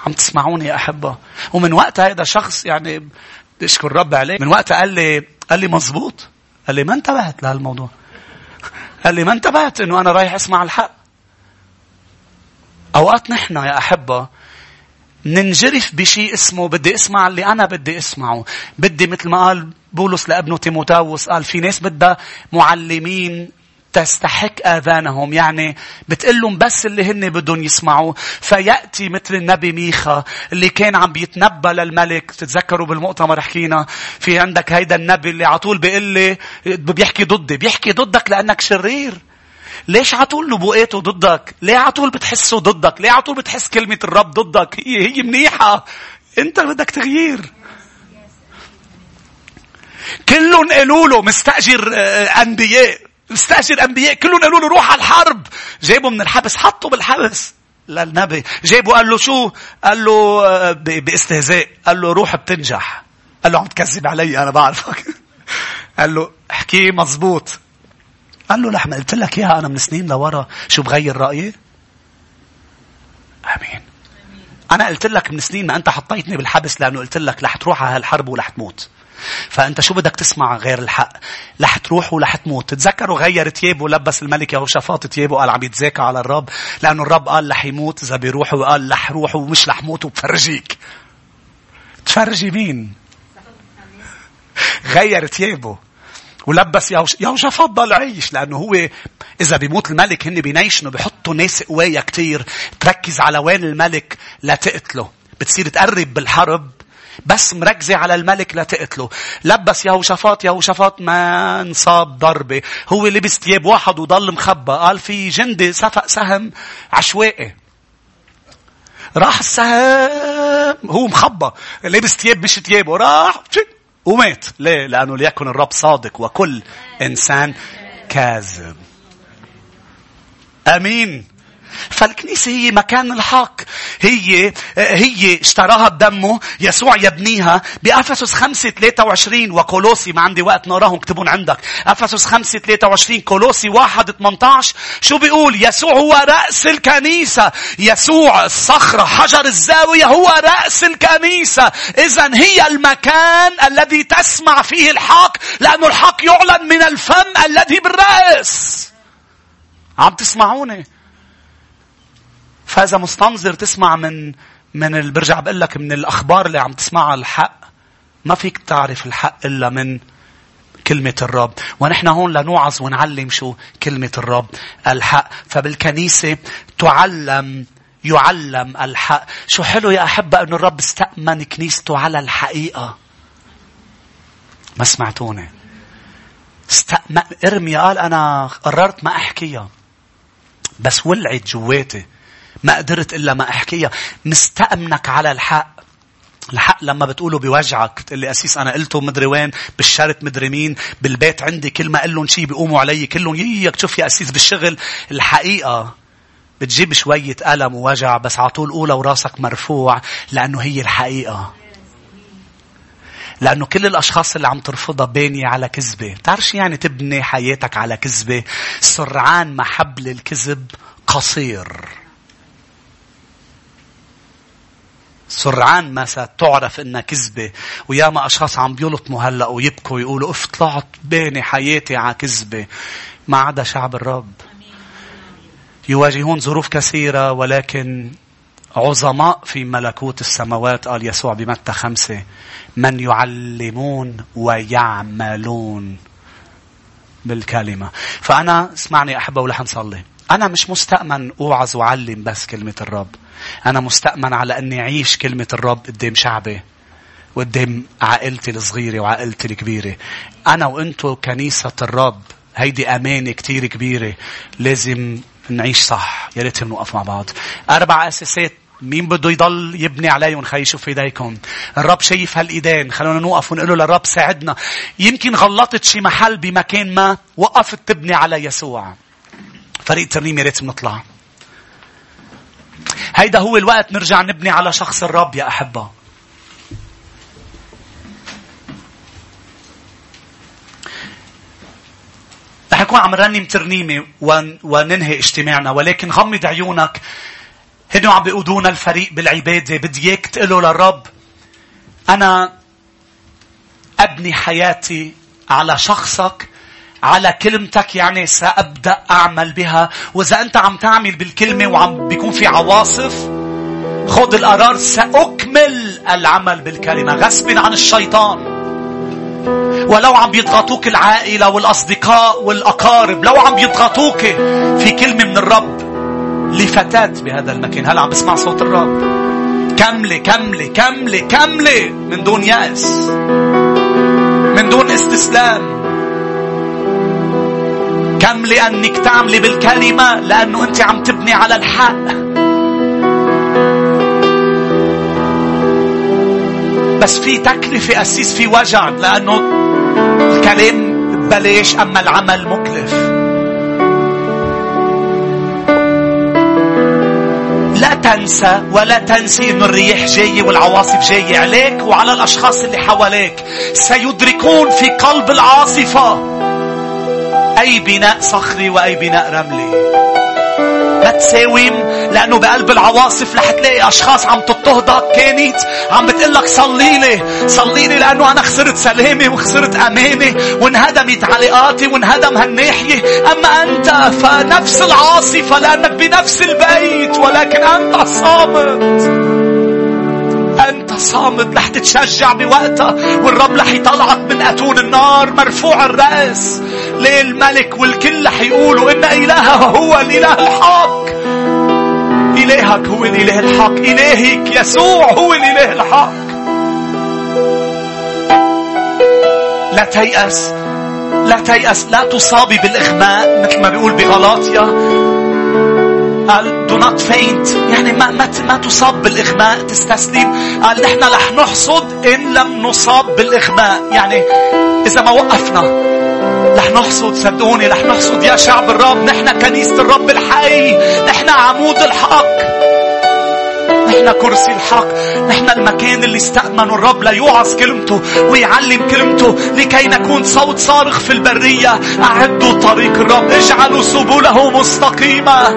عم تسمعوني يا أحبة ومن وقت هذا شخص يعني اشكر الرب عليه من وقت قال لي قال لي مزبوط قال لي ما انتبهت لهالموضوع. قال لي ما انتبهت انه أنا رايح اسمع الحق. أوقات نحن يا أحبة ننجرف بشيء اسمه بدي اسمع اللي أنا بدي اسمعه. بدي مثل ما قال بولس لابنه تيموتاوس قال في ناس بدها معلمين تستحق آذانهم يعني بتقلهم بس اللي هن بدهم يسمعوا فيأتي مثل النبي ميخا اللي كان عم بيتنبأ للملك تتذكروا بالمؤتمر حكينا في عندك هيدا النبي اللي على طول بيقول لي بيحكي ضدي بيحكي ضدك لأنك شرير ليش على طول نبوءاته ضدك؟ ليه على طول بتحسه ضدك؟ ليه على طول بتحس كلمة الرب ضدك؟ هي هي منيحة. أنت بدك تغيير. كلهم قالوا له مستأجر آه، أنبياء استأجر أنبياء كلهم قالوا له روح على الحرب. جابوا من الحبس حطوا بالحبس. للنبي. جابوا قال له شو؟ قال له آه، باستهزاء. قال له روح بتنجح. قال له عم تكذب علي أنا بعرفك. قال له احكي مزبوط قال له لحم قلت لك إياها أنا من سنين لورا. شو بغير رأيي؟ آمين. أنا قلت لك من سنين ما أنت حطيتني بالحبس لأنه قلت لك رح تروح على هالحرب ورح تموت. فأنت شو بدك تسمع غير الحق؟ رح تروح ورح تموت تتذكروا غير تيابه لبس الملك يهوشافاط تيابه قال عم يتذاكى على الرب؟ لأنه الرب قال رح يموت إذا بيروح وقال رح روح ومش رح موت وبفرجيك. تفرجي مين؟ غير تيابه ولبس يهوشافاط ضل عايش لأنه هو إذا بيموت الملك هن بينيشنوا بيحطوا ناس قوايا كتير. تركز على وين الملك لتقتله بتصير تقرب بالحرب بس مركزة على الملك لتقتله. لبس يهوشافاط يهوشافاط ما انصاب ضربة. هو لبس ثياب واحد وضل مخبى قال في جندي سفق سهم عشوائي. راح السهم هو مخبى لبس ثياب مش ثيابه. راح ومات. ليه؟ لأنه ليكن الرب صادق وكل إنسان كاذب. أمين. فالكنيسة هي مكان الحق. هي هي اشتراها بدمه. يسوع يبنيها. بأفسس 5 23 وكولوسي ما عندي وقت نقراهم اكتبون عندك. أفسس 5 23 كولوسي 1 18 شو بيقول؟ يسوع هو رأس الكنيسة. يسوع الصخرة حجر الزاوية هو رأس الكنيسة. إذا هي المكان الذي تسمع فيه الحق لأن الحق يعلن من الفم الذي بالرأس. عم تسمعوني؟ فإذا مستنظر تسمع من من برجع بقول لك من الأخبار اللي عم تسمعها الحق ما فيك تعرف الحق إلا من كلمة الرب. ونحن هون لنوعظ ونعلم شو كلمة الرب الحق. فبالكنيسة تعلم يعلم الحق. شو حلو يا أحبة أن الرب استأمن كنيسته على الحقيقة. ما سمعتوني. استأمن ارميا قال أنا قررت ما أحكيها. بس ولعت جواتي. ما قدرت إلا ما أحكيها مستأمنك على الحق الحق لما بتقوله بوجعك بتقول لي أسيس أنا قلته مدري وين بالشرط مدري مين بالبيت عندي كلمة قل لهم شيء بيقوموا علي كلهم ييك تشوف يا أسيس بالشغل الحقيقة بتجيب شوية ألم ووجع بس على طول قولها وراسك مرفوع لأنه هي الحقيقة لأنه كل الأشخاص اللي عم ترفضها بانية على كذبة. بتعرف شو يعني تبني حياتك على كذبة؟ سرعان ما حبل الكذب قصير. سرعان ما ستعرف إنها كذبة. وياما أشخاص عم بيلطموا هلأ ويبكوا ويقولوا اف طلعت باني حياتي على كذبة. ما عدا شعب الرب. يواجهون ظروف كثيرة ولكن عظماء في ملكوت السماوات قال يسوع بمتى خمسة من يعلمون ويعملون. بالكلمة. فأنا اسمعني أحبة ولح نصلي أنا مش مستأمن أوعظ وأعلم بس كلمة الرب. أنا مستأمن على أني أعيش كلمة الرب قدام شعبي وقدام عائلتي الصغيرة وعائلتي الكبيرة. أنا وأنتو كنيسة الرب هيدي أمانة كتير كبيرة. لازم نعيش صح. يا ريت نوقف مع بعض. أربع أساسات. مين بده يضل يبني عليهم؟ خي شوف إيديكم. الرب شايف هالإيدين. خلونا نوقف ونقول له للرب ساعدنا. يمكن غلطت شي محل بمكان ما وقفت تبني على يسوع. فريق ترنيم يا ريت بنطلع هيدا هو الوقت نرجع نبني على شخص الرب يا أحبة. رح نكون عم نرنم ترنيمة وننهي اجتماعنا ولكن غمض عيونك. هن عم بيقودونا الفريق بالعبادة. بدي إياك تقول للرب. أنا أبني حياتي على شخصك على كلمتك يعني سأبدأ أعمل بها. وإذا أنت عم تعمل بالكلمة وعم بيكون في عواصف خذ القرار سأكمل العمل بالكلمة. غصب عن الشيطان. ولو عم بيضغطوك العائلة والأصدقاء والأقارب لو عم بيضغطوك في كلمة من الرب لفتاة بهذا المكان. هل عم بسمع صوت الرب. كملي كملي كملي كملي. من دون يأس من دون استسلام. كملي أنك تعملي بالكلمة؟ لأنه أنت عم تبني على الحق بس في تكلفة أسيس في وجع لأنه الكلام ببلاش أما العمل مكلف. لا تنسى ولا تنسي أن الريح جاية والعواصف جاية عليك وعلى الأشخاص اللي حواليك. سيدركون في قلب العاصفة. أي بناء صخري وأي بناء رملي. ما تساوم لأنه بقلب العواصف رح تلاقي أشخاص عم تضطهدك. كانت عم بتقلك صلي لي صلي لي لأنه أنا خسرت سلامي وخسرت أماني وانهدمت علاقاتي وانهدم هالناحية. أما أنت فنفس العاصفة لأنك بنفس البيت ولكن أنت صامت. أنت صامت رح تتشجع بوقتها والرب رح يطلعك من أتون النار مرفوع الرأس. ليه الملك والكل رح يقولوا إن إلهه هو الإله الحق؟ إلهك هو الإله الحق إلهك يسوع هو الإله الحق. لا تيأس لا تيأس لا تصابي بالإغماء مثل ما بيقول بغلاطيا قال do not faint يعني ما ما ما تصاب بالإغماء. تستسلم. قال نحن رح نحصد إن لم نصاب بالإغماء. يعني إذا ما وقفنا رح نحصد. صدقوني رح نحصد يا شعب الرب. نحن كنيسة الرب الحي. نحن عمود الحق. نحن كرسي الحق. نحن المكان اللي استأمنوا الرب ليوعظ كلمته ويعلم كلمته لكي نكون صوت صارخ في البرية. أعدوا طريق الرب. اجعلوا سبله مستقيمة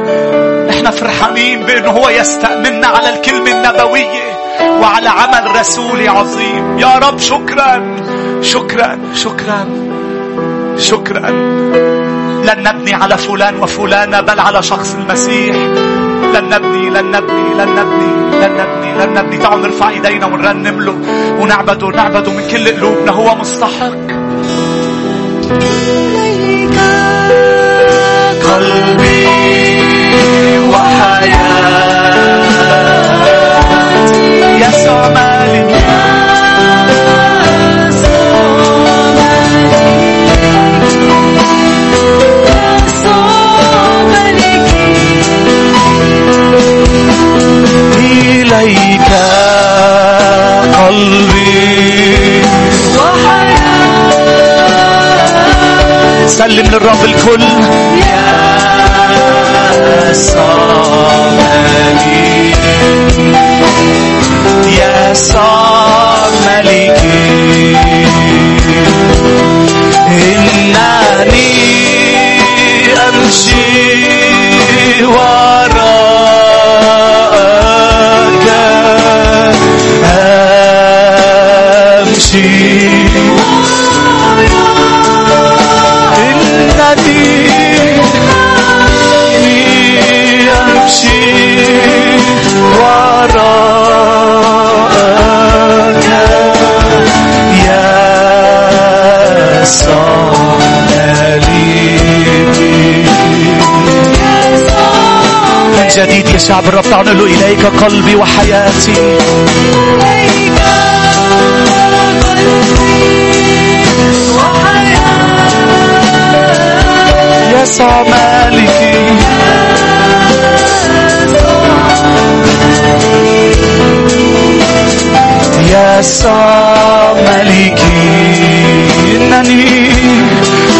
نحن فرحانين بأنه هو يستأمننا على الكلمة النبوية وعلى عمل رسولي عظيم. يا رب شكرا. شكرا. شكرا. شكرا. لن نبني على فلان وفلانة بل على شخص المسيح. لن نبني لن نبني لن نبني لن نبني لن نبني. تعالوا نرفع إيدينا ونرنم له ونعبده نعبده من كل قلوبنا هو مستحق. سلم للرب الكل. يا صاملي يا صاملي جديد يا شعب الرب تعالوا له إليك قلبي وحياتي. إليك قلبي يسوع مالكي يسوع ملكي إنني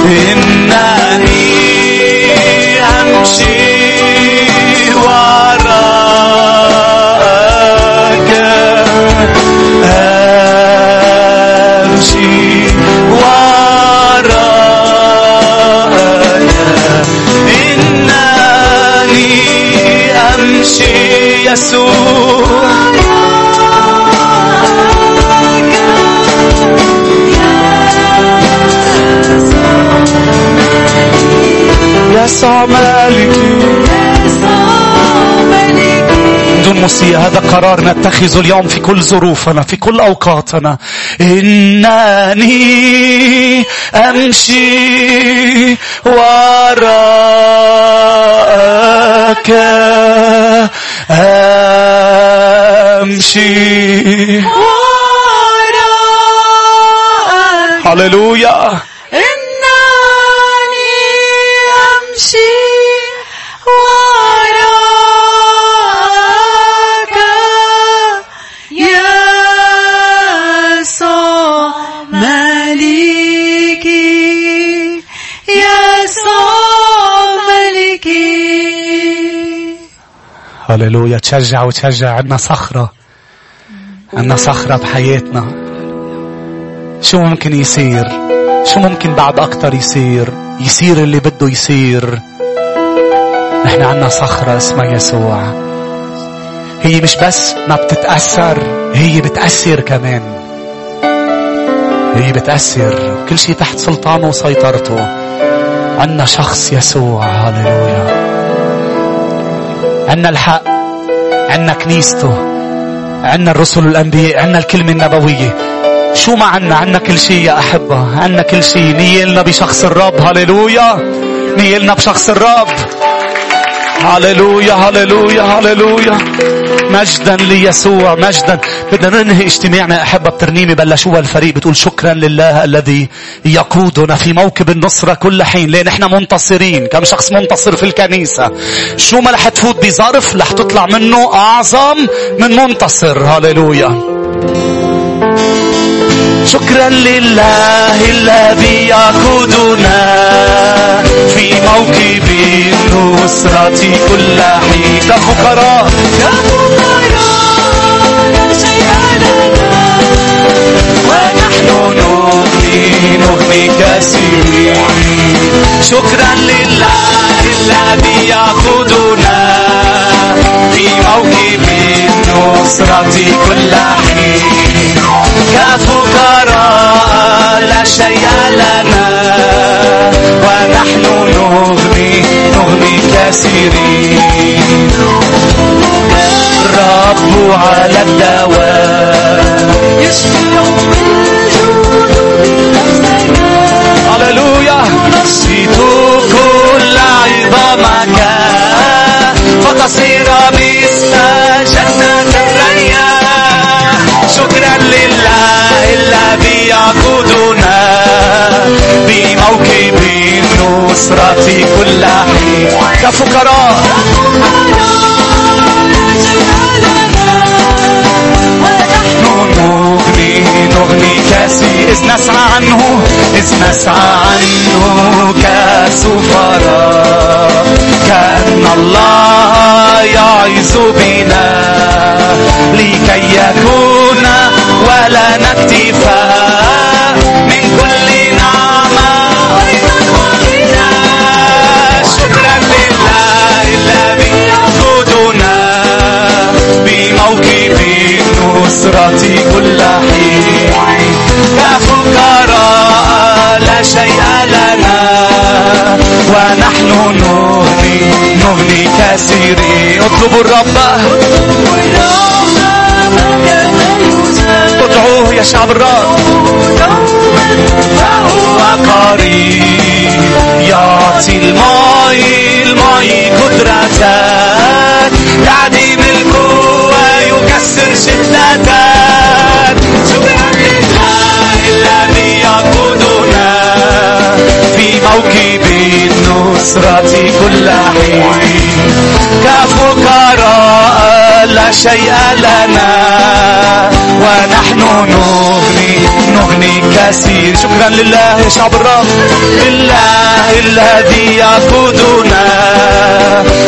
إنني أمشي يسوع يسوع مالكي بدون موسيقى هذا قرار نتخذه اليوم في كل ظروفنا في كل أوقاتنا. إنني أمشي وراءك. أمشي وراءك. هللويا. هللويا. تشجع وتشجع. عندنا صخرة. عندنا صخرة بحياتنا. شو ممكن يصير؟ شو ممكن بعد أكتر يصير؟ يصير اللي بده يصير. نحن عندنا صخرة اسمها يسوع. هي مش بس ما بتتأثر هي بتأثر كمان. هي بتأثر. كل شيء تحت سلطانه وسيطرته. عندنا شخص يسوع. هللويا. عندنا الحق عندنا كنيسته عندنا الرسل والأنبياء عندنا الكلمة النبوية شو ما عنا عنا كل شيء يا أحبة؟ عنا كل شيء نيلنا بشخص الرب. هللويا. نيلنا بشخص الرب. هللويا هللويا هللويا مجدا ليسوع مجدا. بدنا ننهي اجتماعنا أحبة بترنيمة. بلشوها الفريق بتقول شكرا لله الذي يقودنا في موكب النصره كل حين. ليه؟ نحن منتصرين. كم شخص منتصر في الكنيسة؟ شو ما رح تفوت بظرف رح تطلع منه أعظم من منتصر. هللويا. شكرا لله الذي يقودنا في موكب النصرة كل حين كفقراء ونحن نغني نغني كثيرين شكرا لله الذي يقودنا في موكب النصرة كل حين كفقراء لا شيء لنا. ونحن نغني نغني كثيرين. الرب على الدوام نصرتي كل حين كفقراء نغني نغني إذ نسعى عنه إذ نسعى عنه كسفراء. كأن الله يعز بنا لكي يكون ولنا اكتفاء النصرة كل حين. كفقراء لا شيء لنا. ونحن نغني نغني كثيرين اطلبوا الرب. ادعوه يا شعب الرب. فهو قريب يعطي الماء الماء قدرتك شدتك شكرا لله الذي يقودنا في موكب النصرة كل حين. كفقراء لا شيء لنا ونحن نغني نغني كثير. شكرا لله يا شعب الرب. لله الذي يقودنا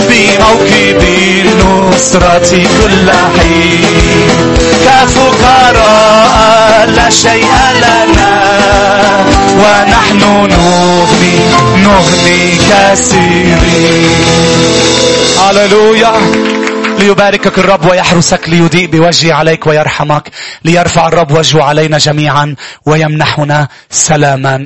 بموكب النصرة كل حين. كفقراء لا شيء لنا ونحن نغني نغني كثيرين. هللويا ليباركك الرب ويحرسك ليضيء بوجهه عليك ويرحمك ليرفع الرب وجهه علينا جميعا ويمنحنا سلاما.